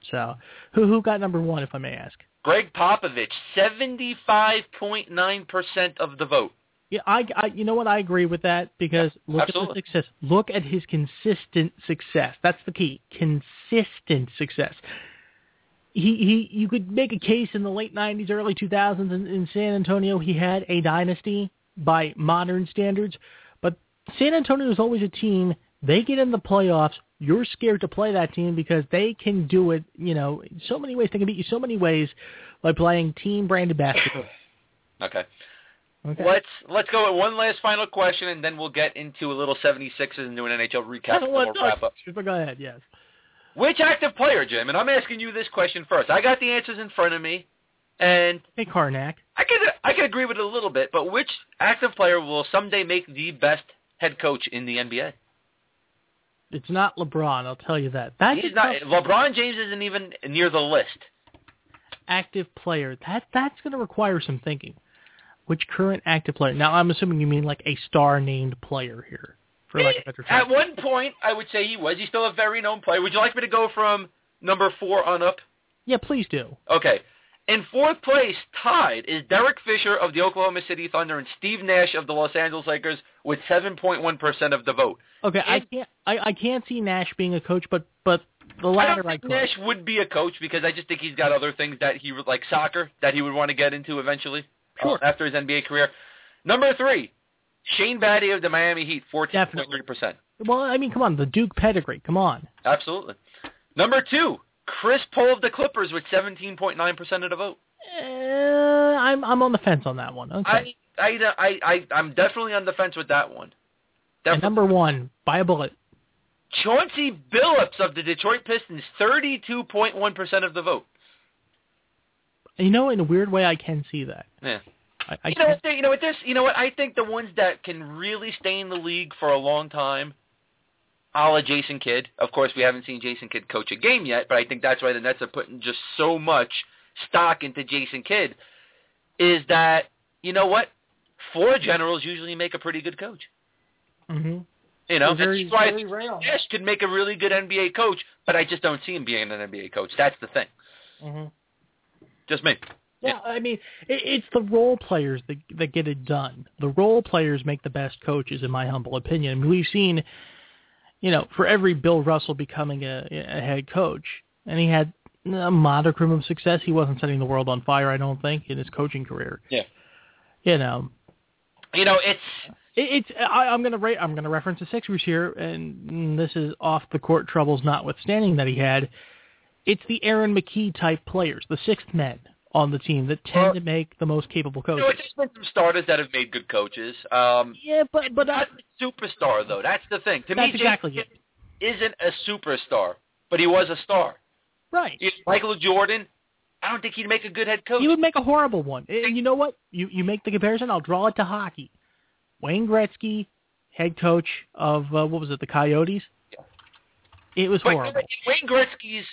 S3: So who who got number one, if I may ask?
S2: Gregg Popovich, seventy-five point nine percent of the vote.
S3: Yeah, I, I, you know what? I agree with that because look
S2: absolutely.
S3: at the success. Look at his consistent success. That's the key. Consistent success. He, he, you could make a case in the late '90s, early 2000s in, in San Antonio. He had a dynasty by modern standards, but San Antonio was always a team. They get in the playoffs. You're scared to play that team because they can do it. You know, so many ways. They can beat you so many ways by playing team branded basketball.
S2: Okay.
S3: Okay.
S2: Let's let's go with one last final question, and then we'll get into a little 76ers and do an NHL recap. and then we'll wrap up.
S3: Go ahead. Yes.
S2: Which active player, Jim? And I'm asking you this question first. I got the answers in front of me, and
S3: Hey, Karnak.
S2: I could I could agree with it a little bit. But which active player will someday make the best head coach in the NBA?
S3: It's not LeBron, I'll tell you that. That's
S2: He's not. LeBron James isn't even near the list.
S3: active player. That that's going to require some thinking. Which current active player? Now I'm assuming you mean like a star named player here, for lack of a better
S2: At one point, I would say he was. He's still a very known player. Would you like me to go from number four on up?
S3: Yeah, please do.
S2: Okay. In fourth place, tied, is Derek Fisher of the Oklahoma City Thunder and Steve Nash of the Los Angeles Lakers with 7.1% of the vote.
S3: Okay, I can't I, I can't see Nash being a coach, but but the
S2: I
S3: latter I
S2: think
S3: could.
S2: Nash would be a coach because I just think he's got other things that he would like soccer that he would want to get into eventually
S3: Sure.
S2: uh, after his NBA career. Number three, Shane Battier of the Miami Heat, 14.3%.
S3: Well, I mean, come on, the Duke pedigree. Come on.
S2: Absolutely. Number two, Chris Paul of the Clippers with 17.9% of the vote.
S3: Uh, I'm I'm on the fence on that one. Okay.
S2: I, I, I, I, I'm definitely on the fence with that one.
S3: number one, by a bullet.
S2: Chauncey Billups of the Detroit Pistons, 32.1% of the vote.
S3: You know, in a weird way, I can see that.
S2: Yeah.
S3: I, I
S2: You know what? You know what? This. You know what? I think the ones that can really stay in the league for a long time, a la Jason Kidd. Of course, we haven't seen Jason Kidd coach a game yet, but I think that's why the Nets are putting just so much stock into Jason Kidd. Is that you know what? Four generals usually make a pretty good coach.
S3: hmm
S2: You know,
S3: very-
S2: that's why I
S3: very
S2: think
S3: rare.
S2: Nash could make a really good NBA coach, but I just don't see him being an NBA coach. That's the thing.
S3: hmm
S2: Just me.
S3: Yeah, I mean, it, it's the role players that that get it done. The role players make the best coaches, in my humble opinion. I mean, we've seen, you know, for every Bill Russell becoming a, a head coach, and he had a modicum of success. He wasn't setting the world on fire, I don't think, in his coaching career.
S2: Yeah.
S3: You know,
S2: You know, it's
S3: it, it's I, I'm gonna ra- I'm gonna reference the Sixers here, and this is off the court troubles notwithstanding that he had. It's the Aaron McKie type players, the sixth men on the team that tend
S2: Well,
S3: to make the most capable
S2: you
S3: coaches.
S2: know, it's just been some starters that have made good coaches. Um,
S3: Yeah, but but I,
S2: not a superstar though. That's the thing. To
S3: That's
S2: me,
S3: exactly
S2: Jason Kidd isn't a superstar, but he was a star.
S3: right.
S2: Michael Jordan, I don't think he'd make a good head coach.
S3: He would make a horrible one. And you know what? You you make the comparison. I'll draw it to hockey. Wayne Gretzky, head coach of uh, what was it, the Coyotes? It was
S2: but
S3: horrible
S2: in Wayne Gretzky's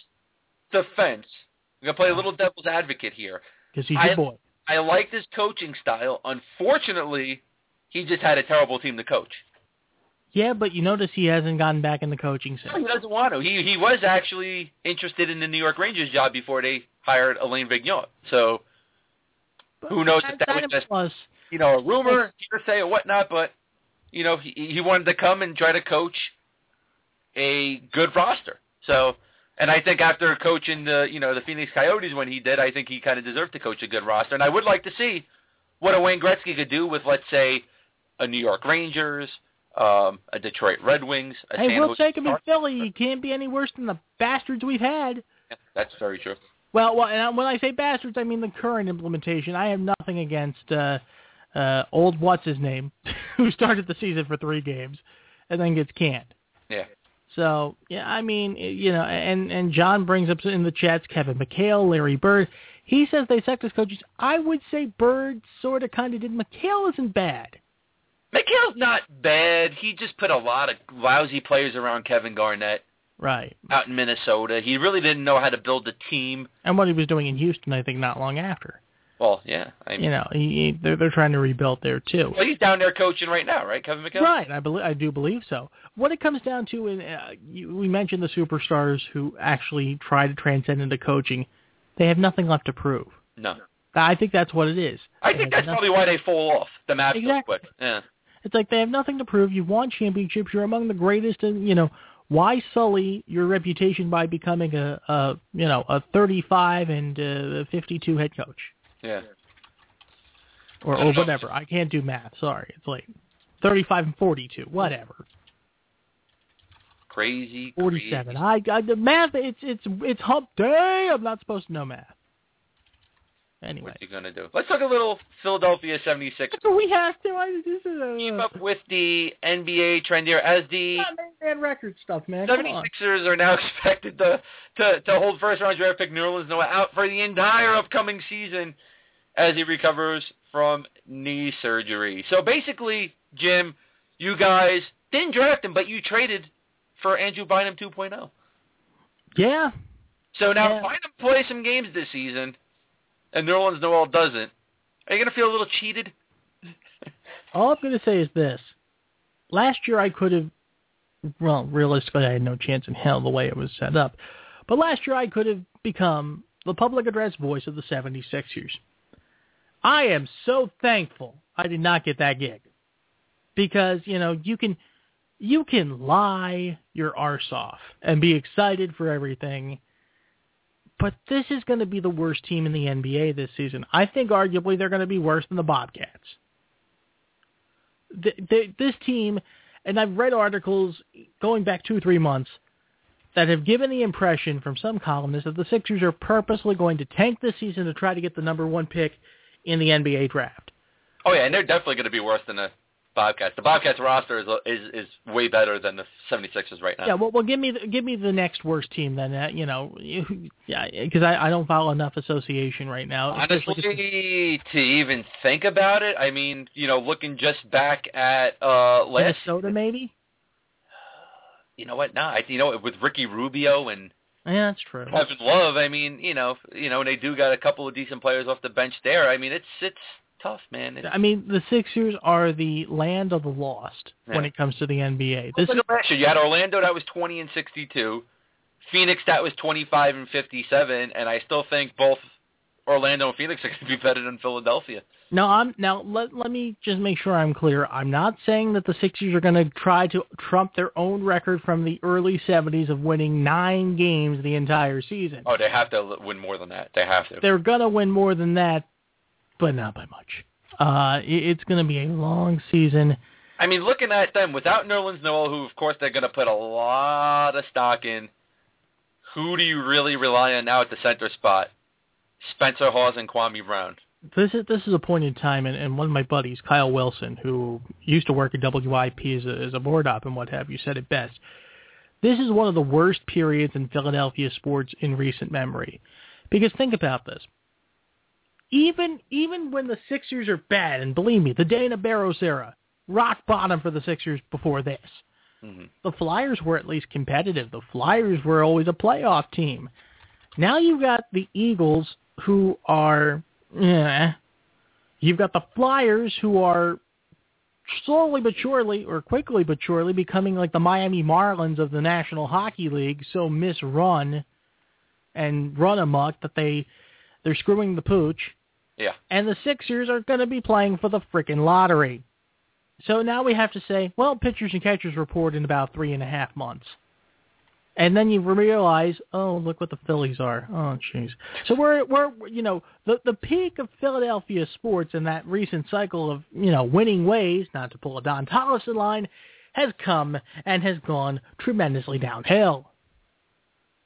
S2: defense, I'm gonna play a little devil's advocate here.
S3: because he's
S2: I-
S3: your boy.
S2: I liked his coaching style. Unfortunately, he just had a terrible team to coach.
S3: Yeah, but you notice he hasn't gotten back in the coaching since.
S2: He doesn't want to. He he was actually interested in the New York Rangers job before they hired Alain Vigneault. So who knows if that was just
S3: plus,
S2: you know a rumor, hearsay, or whatnot. But you know he he wanted to come and try to coach a good roster. So. And I think after coaching the, you know, the Phoenix Coyotes when he did, I think he kind of deserved to coach a good roster. And I would like to see what a Wayne Gretzky could do with, let's say, a New York Rangers, um, a Detroit Red Wings, a
S3: hey,
S2: San
S3: we'll
S2: Jose
S3: take him in Philly. He can't be any worse than the bastards we've had.
S2: Yeah, That's very true.
S3: Well, well, and when I say bastards, I mean the current implementation. I have nothing against uh, uh, old what's his name, who started the season for three games and then gets canned.
S2: Yeah.
S3: So yeah, I mean, you know, and and John brings up in the chats Kevin McHale, Larry Bird. He says they sucked as coaches. I would say Bird sort of kind of did. McHale isn't bad.
S2: McHale's not bad. He just put a lot of lousy players around Kevin Garnett
S3: Right.
S2: out in Minnesota. He really didn't know how to build a team.
S3: And what he was doing in Houston, I think, not long after.
S2: Well, yeah. I mean,
S3: You know, he, he, they're they're trying to rebuild there too.
S2: well, he's down there coaching right now, right, Kevin McHale?
S3: Right, I believe I do believe so. What it comes down to, in uh, you, we mentioned the superstars who actually try to transcend into coaching. They have nothing left to prove.
S2: No.
S3: I think that's what it is.
S2: I
S3: They
S2: think that's probably why they fall off the map so
S3: Exactly.
S2: quick. Yeah.
S3: It's like they have nothing to prove. You've won championships. You're among the greatest, and you know why sully your reputation by becoming a, a you know a 35 and uh, 52 head coach
S2: Yeah.
S3: or or whatever. I can't do math. Sorry, it's like 35 and 42, whatever.
S2: Crazy.
S3: 47.
S2: Crazy.
S3: I, I the math. It's it's it's hump day. I'm not supposed to know math. Anyway,
S2: What you gonna do? Let's talk a little Philadelphia 76.
S3: so we have to. I, this is a
S2: Keep up with the NBA trend here as the
S3: man record stuff, man.
S2: 76ers are now expected to, to, to hold first round draft pick Nerlens Noel out for the entire upcoming season as he recovers from knee surgery. So basically, Jim, you guys didn't draft him, but you traded for Andrew Bynum 2.0.
S3: Yeah,
S2: So now
S3: Yeah.
S2: Bynum play some games this season, and Nerlens Noel doesn't. Are you going to feel a little cheated?
S3: All I'm going to say is this. Last year I could have, well, realistically I had no chance in hell the way it was set up. But last year I could have become the public address voice of the 76ers. I am so thankful I did not get that gig. Because, you know, you can, you can lie your arse off and be excited for everything. But this is going to be the worst team in the NBA this season. I think arguably they're going to be worse than the Bobcats th- th- this team, and I've read articles going back two or three months that have given the impression from some columnists that the Sixers are purposely going to tank this season to try to get the number one pick in the NBA draft.
S2: Oh yeah, and they're definitely going to be worse than the Bobcats. The Bobcats roster is is is way better than the 76ers right now.
S3: Yeah, well, well, give me the, give me the next worst team then. Uh, you know, you, yeah, because I, I don't follow enough association right now.
S2: Honestly, to even think about it, I mean, you know, looking just back at uh last,
S3: Minnesota maybe.
S2: you know what? Nah, I, you know, with Ricky Rubio and
S3: Yeah, that's true.
S2: Kevin Love, I mean, you know, you know, and they do got a couple of decent players off the bench there. I mean, it's it's tough, man. It's,
S3: I mean, the Sixers are the land of the lost when it comes to the NBA. This
S2: Look at last year. You had Orlando that was 20 and 62, Phoenix that was 25 and 57, and I still think both Orlando and Phoenix are going to be better than Philadelphia.
S3: No, I'm now let let me just make sure I'm clear. I'm not saying that the Sixers are going to try to trump their own record from the early 70s of winning 9 games the entire season.
S2: Oh, they have to win more than that. They have to.
S3: They're going to win more than that, but not by much. Uh it- it's going to be a long season.
S2: I mean, looking at them without Nerlens Noel, who of course they're going to put a lot of stock in. Who do you really rely on now at the center spot? Spencer Hawes and Kwame Brown.
S3: This is this is a point in time, and, and one of my buddies, Kyle Wilson, who used to work at WIP as a, as a board op and what have you, said it best. This is one of the worst periods in Philadelphia sports in recent memory, because think about this. Even even when the Sixers are bad, and believe me, the Dana Barros era, rock bottom for the Sixers before this.
S2: Mm-hmm.
S3: The Flyers were at least competitive. The Flyers were always a playoff team. Now you've got the Eagles who are, eh. You've got the Flyers who are slowly but surely, or quickly but surely, becoming like the Miami Marlins of the National Hockey League, so misrun and run amok that they they're screwing the pooch.
S2: Yeah.
S3: And the Sixers are going to be playing for the frickin' lottery. So now we have to say, well, pitchers and catchers report in about three and a half months. And then you realize, oh, look what the Phillies are. Oh, jeez. So we're we're you know the the peak of Philadelphia sports in that recent cycle of you know winning ways, not to pull a Don Tollefson line, has come and has gone tremendously downhill.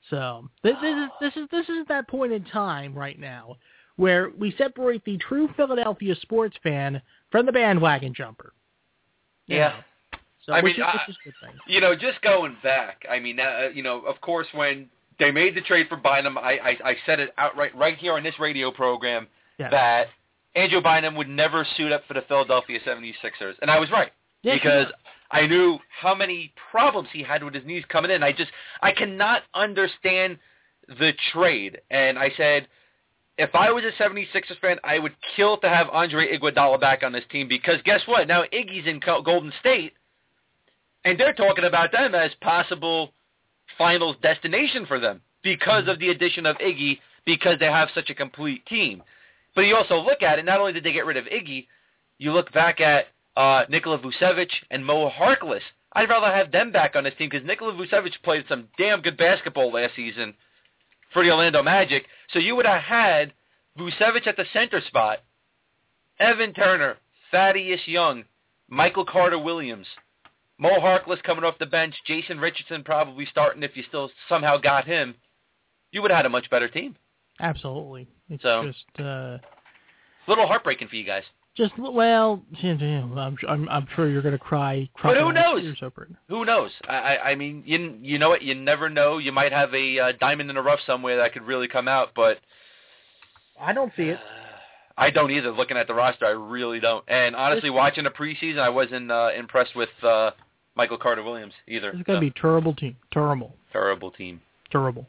S3: So this, this is this is this is that point in time right now where we separate the true Philadelphia sports fan from the bandwagon jumper. You
S2: Yeah.
S3: know. So,
S2: I
S3: which
S2: mean,
S3: is,
S2: I-
S3: which is good thing.
S2: You know, just going back, I mean, uh, you know, of course, when they made the trade for Bynum, I, I, I said it outright right here on this radio program
S3: Yeah.
S2: that Andrew Bynum would never suit up for the Philadelphia 76ers. And I was right.
S3: You
S2: because. I knew how many problems he had with his knees coming in. I just I cannot understand the trade. And I said if I was a 76ers fan, I would kill to have Andre Iguodala back on this team because guess what? Now Iggy's in Golden State and they're talking about them as possible finals destination for them because of the addition of Iggy because they have such a complete team. But you also look at it, not only did they get rid of Iggy, you look back at uh, Nikola Vucevic and Mo Harkless. I'd rather have them back on this team because Nikola Vucevic played some damn good basketball last season for the Orlando Magic. So you would have had Vucevic at the center spot, Evan Turner, Thaddeus Young, Michael Carter Williams, Mo Harkless coming off the bench, Jason Richardson probably starting if you still somehow got him. You would have had a much better team.
S3: Absolutely. It's
S2: So-
S3: just uh
S2: A little heartbreaking for you guys.
S3: Just well, I'm I'm, I'm sure you're going to cry.
S2: But who knows?
S3: tears over it.
S2: Who knows? I, I, I mean, you you know what? You never know. You might have a uh, diamond in the rough somewhere that could really come out, but
S3: I don't see it.
S2: I don't either. Looking at the roster, I really don't. And honestly, watching the preseason, I wasn't uh, impressed with uh, Michael Carter Williams either.
S3: It's going to be a terrible team. Terrible.
S2: terrible team.
S3: Terrible.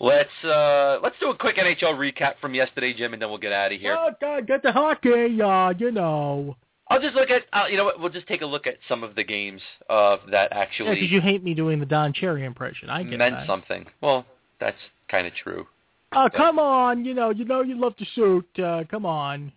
S2: Let's uh, let's do a quick NHL recap from yesterday, Jim, and then we'll get out of here.
S3: Oh, God, get the hockey, uh, you know.
S2: I'll just look at. Uh, you know what? We'll just take a look at some of the games uh, that
S3: Yeah,
S2: actually
S3: because you hate me doing the Don Cherry impression. I get
S2: meant
S3: that.
S2: something. Well, that's kind of true.
S3: Oh, come on. You know, you know you love to shoot. Uh, come on.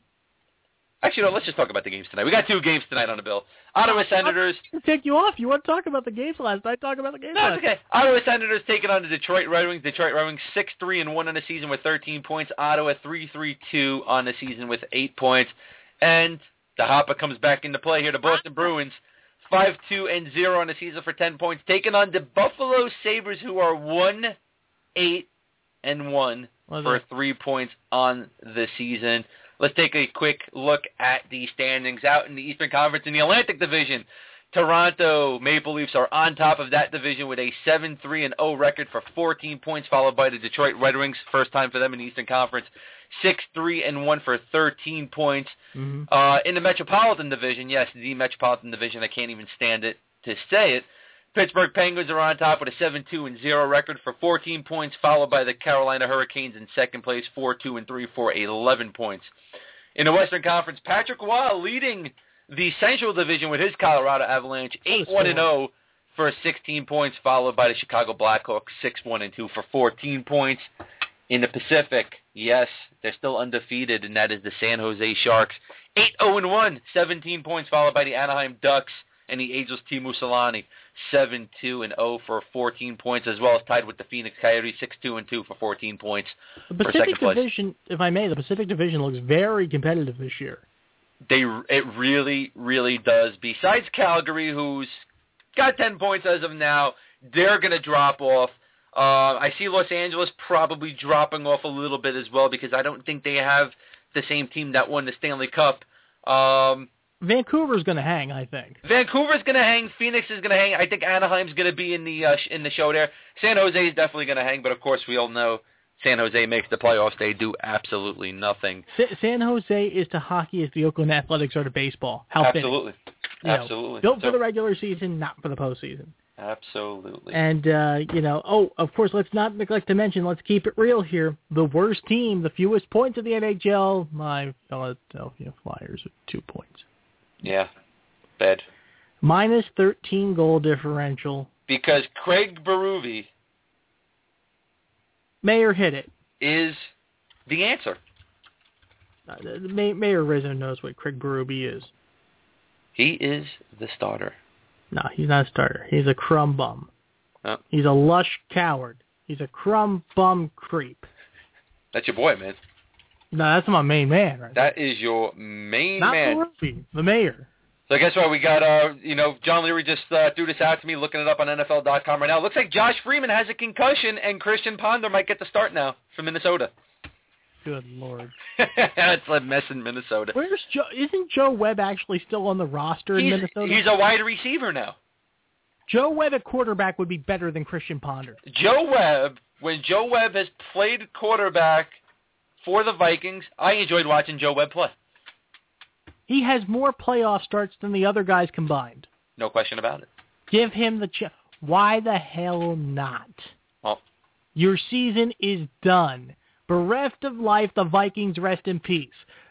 S2: Actually, no. Let's just talk about the games tonight. We got two games tonight on the bill. Ottawa Senators.
S3: Take you off. You want to talk about the games last night? Talk about the games
S2: No, it's okay. Ottawa Senators taking on the Detroit Red Wings. Detroit Red Wings six three and one on the season with thirteen points. Ottawa three three two on the season with eight points. And the Hopper comes back into play here. The Boston Bruins five two and zero on the season for ten points, taking on the Buffalo Sabres, who are one eight and one for three points on the season. Let's take a quick look at the standings out in the Eastern Conference in the Atlantic Division. Toronto Maple Leafs are on top of that division with a 7-3 and 0 record for 14 points, followed by the Detroit Red Wings, first time for them in the Eastern Conference, 6-3 and 1 for 13 points.
S3: Mhm.
S2: Uh, in the Metropolitan Division, yes, the Metropolitan Division, I can't even stand it to say it. Pittsburgh Penguins are on top with a 7-2 and 0 record for 14 points, followed by the Carolina Hurricanes in second place, 4-2 and 3 for 11 points. In the Western Conference, Patrick Roy leading the Central Division with his Colorado Avalanche, 8-1 and 0 for 16 points, followed by the Chicago Blackhawks, 6-1 and 2 for 14 points. In the Pacific, yes, they're still undefeated, and that is the San Jose Sharks, 8-0 and 1, 17 points, followed by the Anaheim Ducks and the Angels Teemu Selanne, 7-2 and 0 for 14 points, as well as tied with the Phoenix Coyotes, 6-2 and 2 for 14 points
S3: The Pacific
S2: second place.
S3: Division, if I may, the Pacific Division looks very competitive this year.
S2: They it really really does. Besides Calgary, who's got 10 points as of now, they're going to drop off. Uh, I see Los Angeles probably dropping off a little bit as well because I don't think they have the same team that won the Stanley Cup. Um,
S3: Vancouver's going to hang, I think.
S2: Vancouver's going to hang. Phoenix is going to hang. I think Anaheim's going to be in the uh, sh- in the show there. San Jose is definitely going to hang, but of course we all know San Jose makes the playoffs. They do absolutely nothing.
S3: Sa- San Jose is to hockey as the Oakland Athletics are to baseball. How
S2: absolutely,
S3: You know,
S2: absolutely.
S3: built
S2: So-
S3: for the regular season, not for the postseason.
S2: absolutely.
S3: And uh, you know, oh, of course, let's not neglect to mention. Let's keep it real here. The worst team, the fewest points of the NHL, my Philadelphia Flyers with two points.
S2: Yeah.
S3: Minus 13 goal differential.
S2: Because Craig Berube
S3: Mayor hit it.
S2: is the answer.
S3: Uh, the- the May- Mayor Rizzo knows what Craig Berube is.
S2: He is the starter.
S3: No, he's not a starter. He's a crumb bum.
S2: Oh.
S3: He's a lush coward. He's a crumb bum creep.
S2: That's your boy, man.
S3: No, that's my main man, right?
S2: That is your main
S3: Not
S2: man.
S3: Berube, the mayor.
S2: So guess what? We got, uh, you know, John Leary just uh, threw this out to me, looking it up on NFL.com right now. Looks like Josh Freeman has a concussion, and Christian Ponder might get the start now from Minnesota.
S3: Good lord.
S2: That's a mess in Minnesota.
S3: Where's Joe? Isn't Joe Webb actually still on the roster in
S2: He's,
S3: Minnesota?
S2: he's a wide receiver now.
S3: Joe Webb at quarterback would be better than Christian Ponder.
S2: Joe Webb, when Joe Webb has played quarterback for the Vikings, I enjoyed watching Joe Webb play.
S3: He has more playoff starts than the other guys combined.
S2: No question about it.
S3: Give him the chance. Why the hell not?
S2: Well,
S3: Your season is done. Bereft of life, the Vikings rest in peace.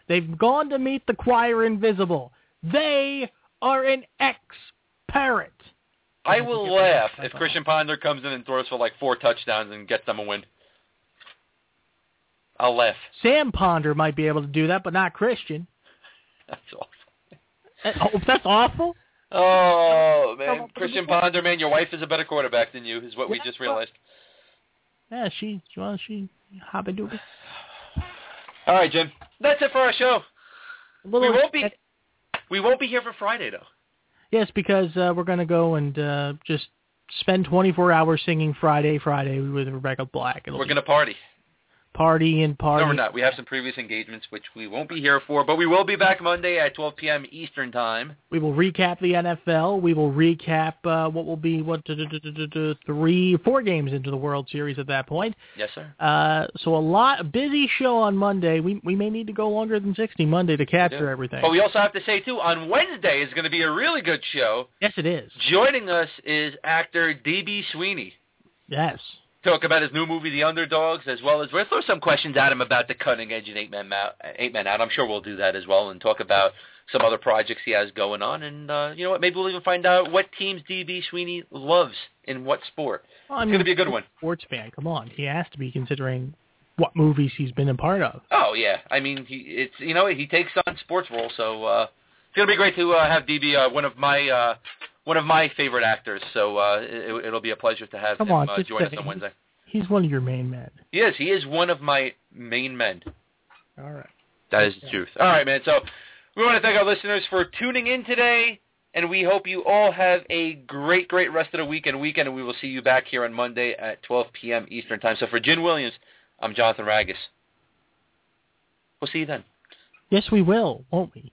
S3: They've gone to meet the choir invisible. They are an ex-parrot.
S2: I will laugh if Christian Ponder comes in and throws for like four touchdowns and gets them a win. I'll laugh.
S3: Sam Ponder might be able to do that, but not Christian.
S2: That's awful.
S3: Oh, that's awful.
S2: Oh man, Christian. Ponder, man, your wife is a better quarterback than you, is what we just realized.
S3: Yeah, she, well, she, happy doobie.
S2: All right, Jim, that's it for our show.
S3: A
S2: We won't be, we won't be here for Friday though.
S3: Yes, because uh, we're going to go and uh, just spend 24 hours singing Friday, Friday with Rebecca Black. It'll
S2: We're
S3: be
S2: gonna party.
S3: Party and party.
S2: No, we're not. We have some previous engagements which we won't be here for, but we will be back Monday at 12 p.m. Eastern time.
S3: We will recap the NFL. We will recap uh, what will be what three, four games into the World Series at that point.
S2: Yes, sir.
S3: Uh, so a lot, a busy show on Monday. We we may need to go longer than 60 Monday to capture everything.
S2: But we also have to say too, on Wednesday is going to be a really good show.
S3: yes, it is.
S2: Joining us is actor D.B. Sweeney.
S3: Yes.
S2: Talk about his new movie, The Underdogs, as well as we'll throw some questions at him about the cutting edge and eight men out. Eight men out. I'm sure we'll do that as well, and talk about some other projects he has going on. And uh, you know what? Maybe we'll even find out what teams D.B. Sweeney loves in what sport.
S3: Well, I
S2: It's
S3: mean,
S2: going to be a good one.
S3: Sports fan, come on. He has to be considering what movies he's been a part of.
S2: Oh yeah, I mean he it's you know he takes on sports roles, so uh, it's gonna be great to uh, have DB uh, one of my uh, one of my favorite actors. So uh, it, it'll be a pleasure to have
S3: Come
S2: him
S3: on,
S2: uh, join us on Wednesday.
S3: He's one of your main men.
S2: He is he is one of my main men.
S3: All right.
S2: That is the truth. All right, man. So we want to thank our listeners for tuning in today, and we hope you all have a great, great rest of the week and weekend, and we will see you back here on Monday at 12 p.m. Eastern Time. So for Jim Williams, I'm Jonathan Ragus. We'll see you then.
S3: Yes, we will, won't we?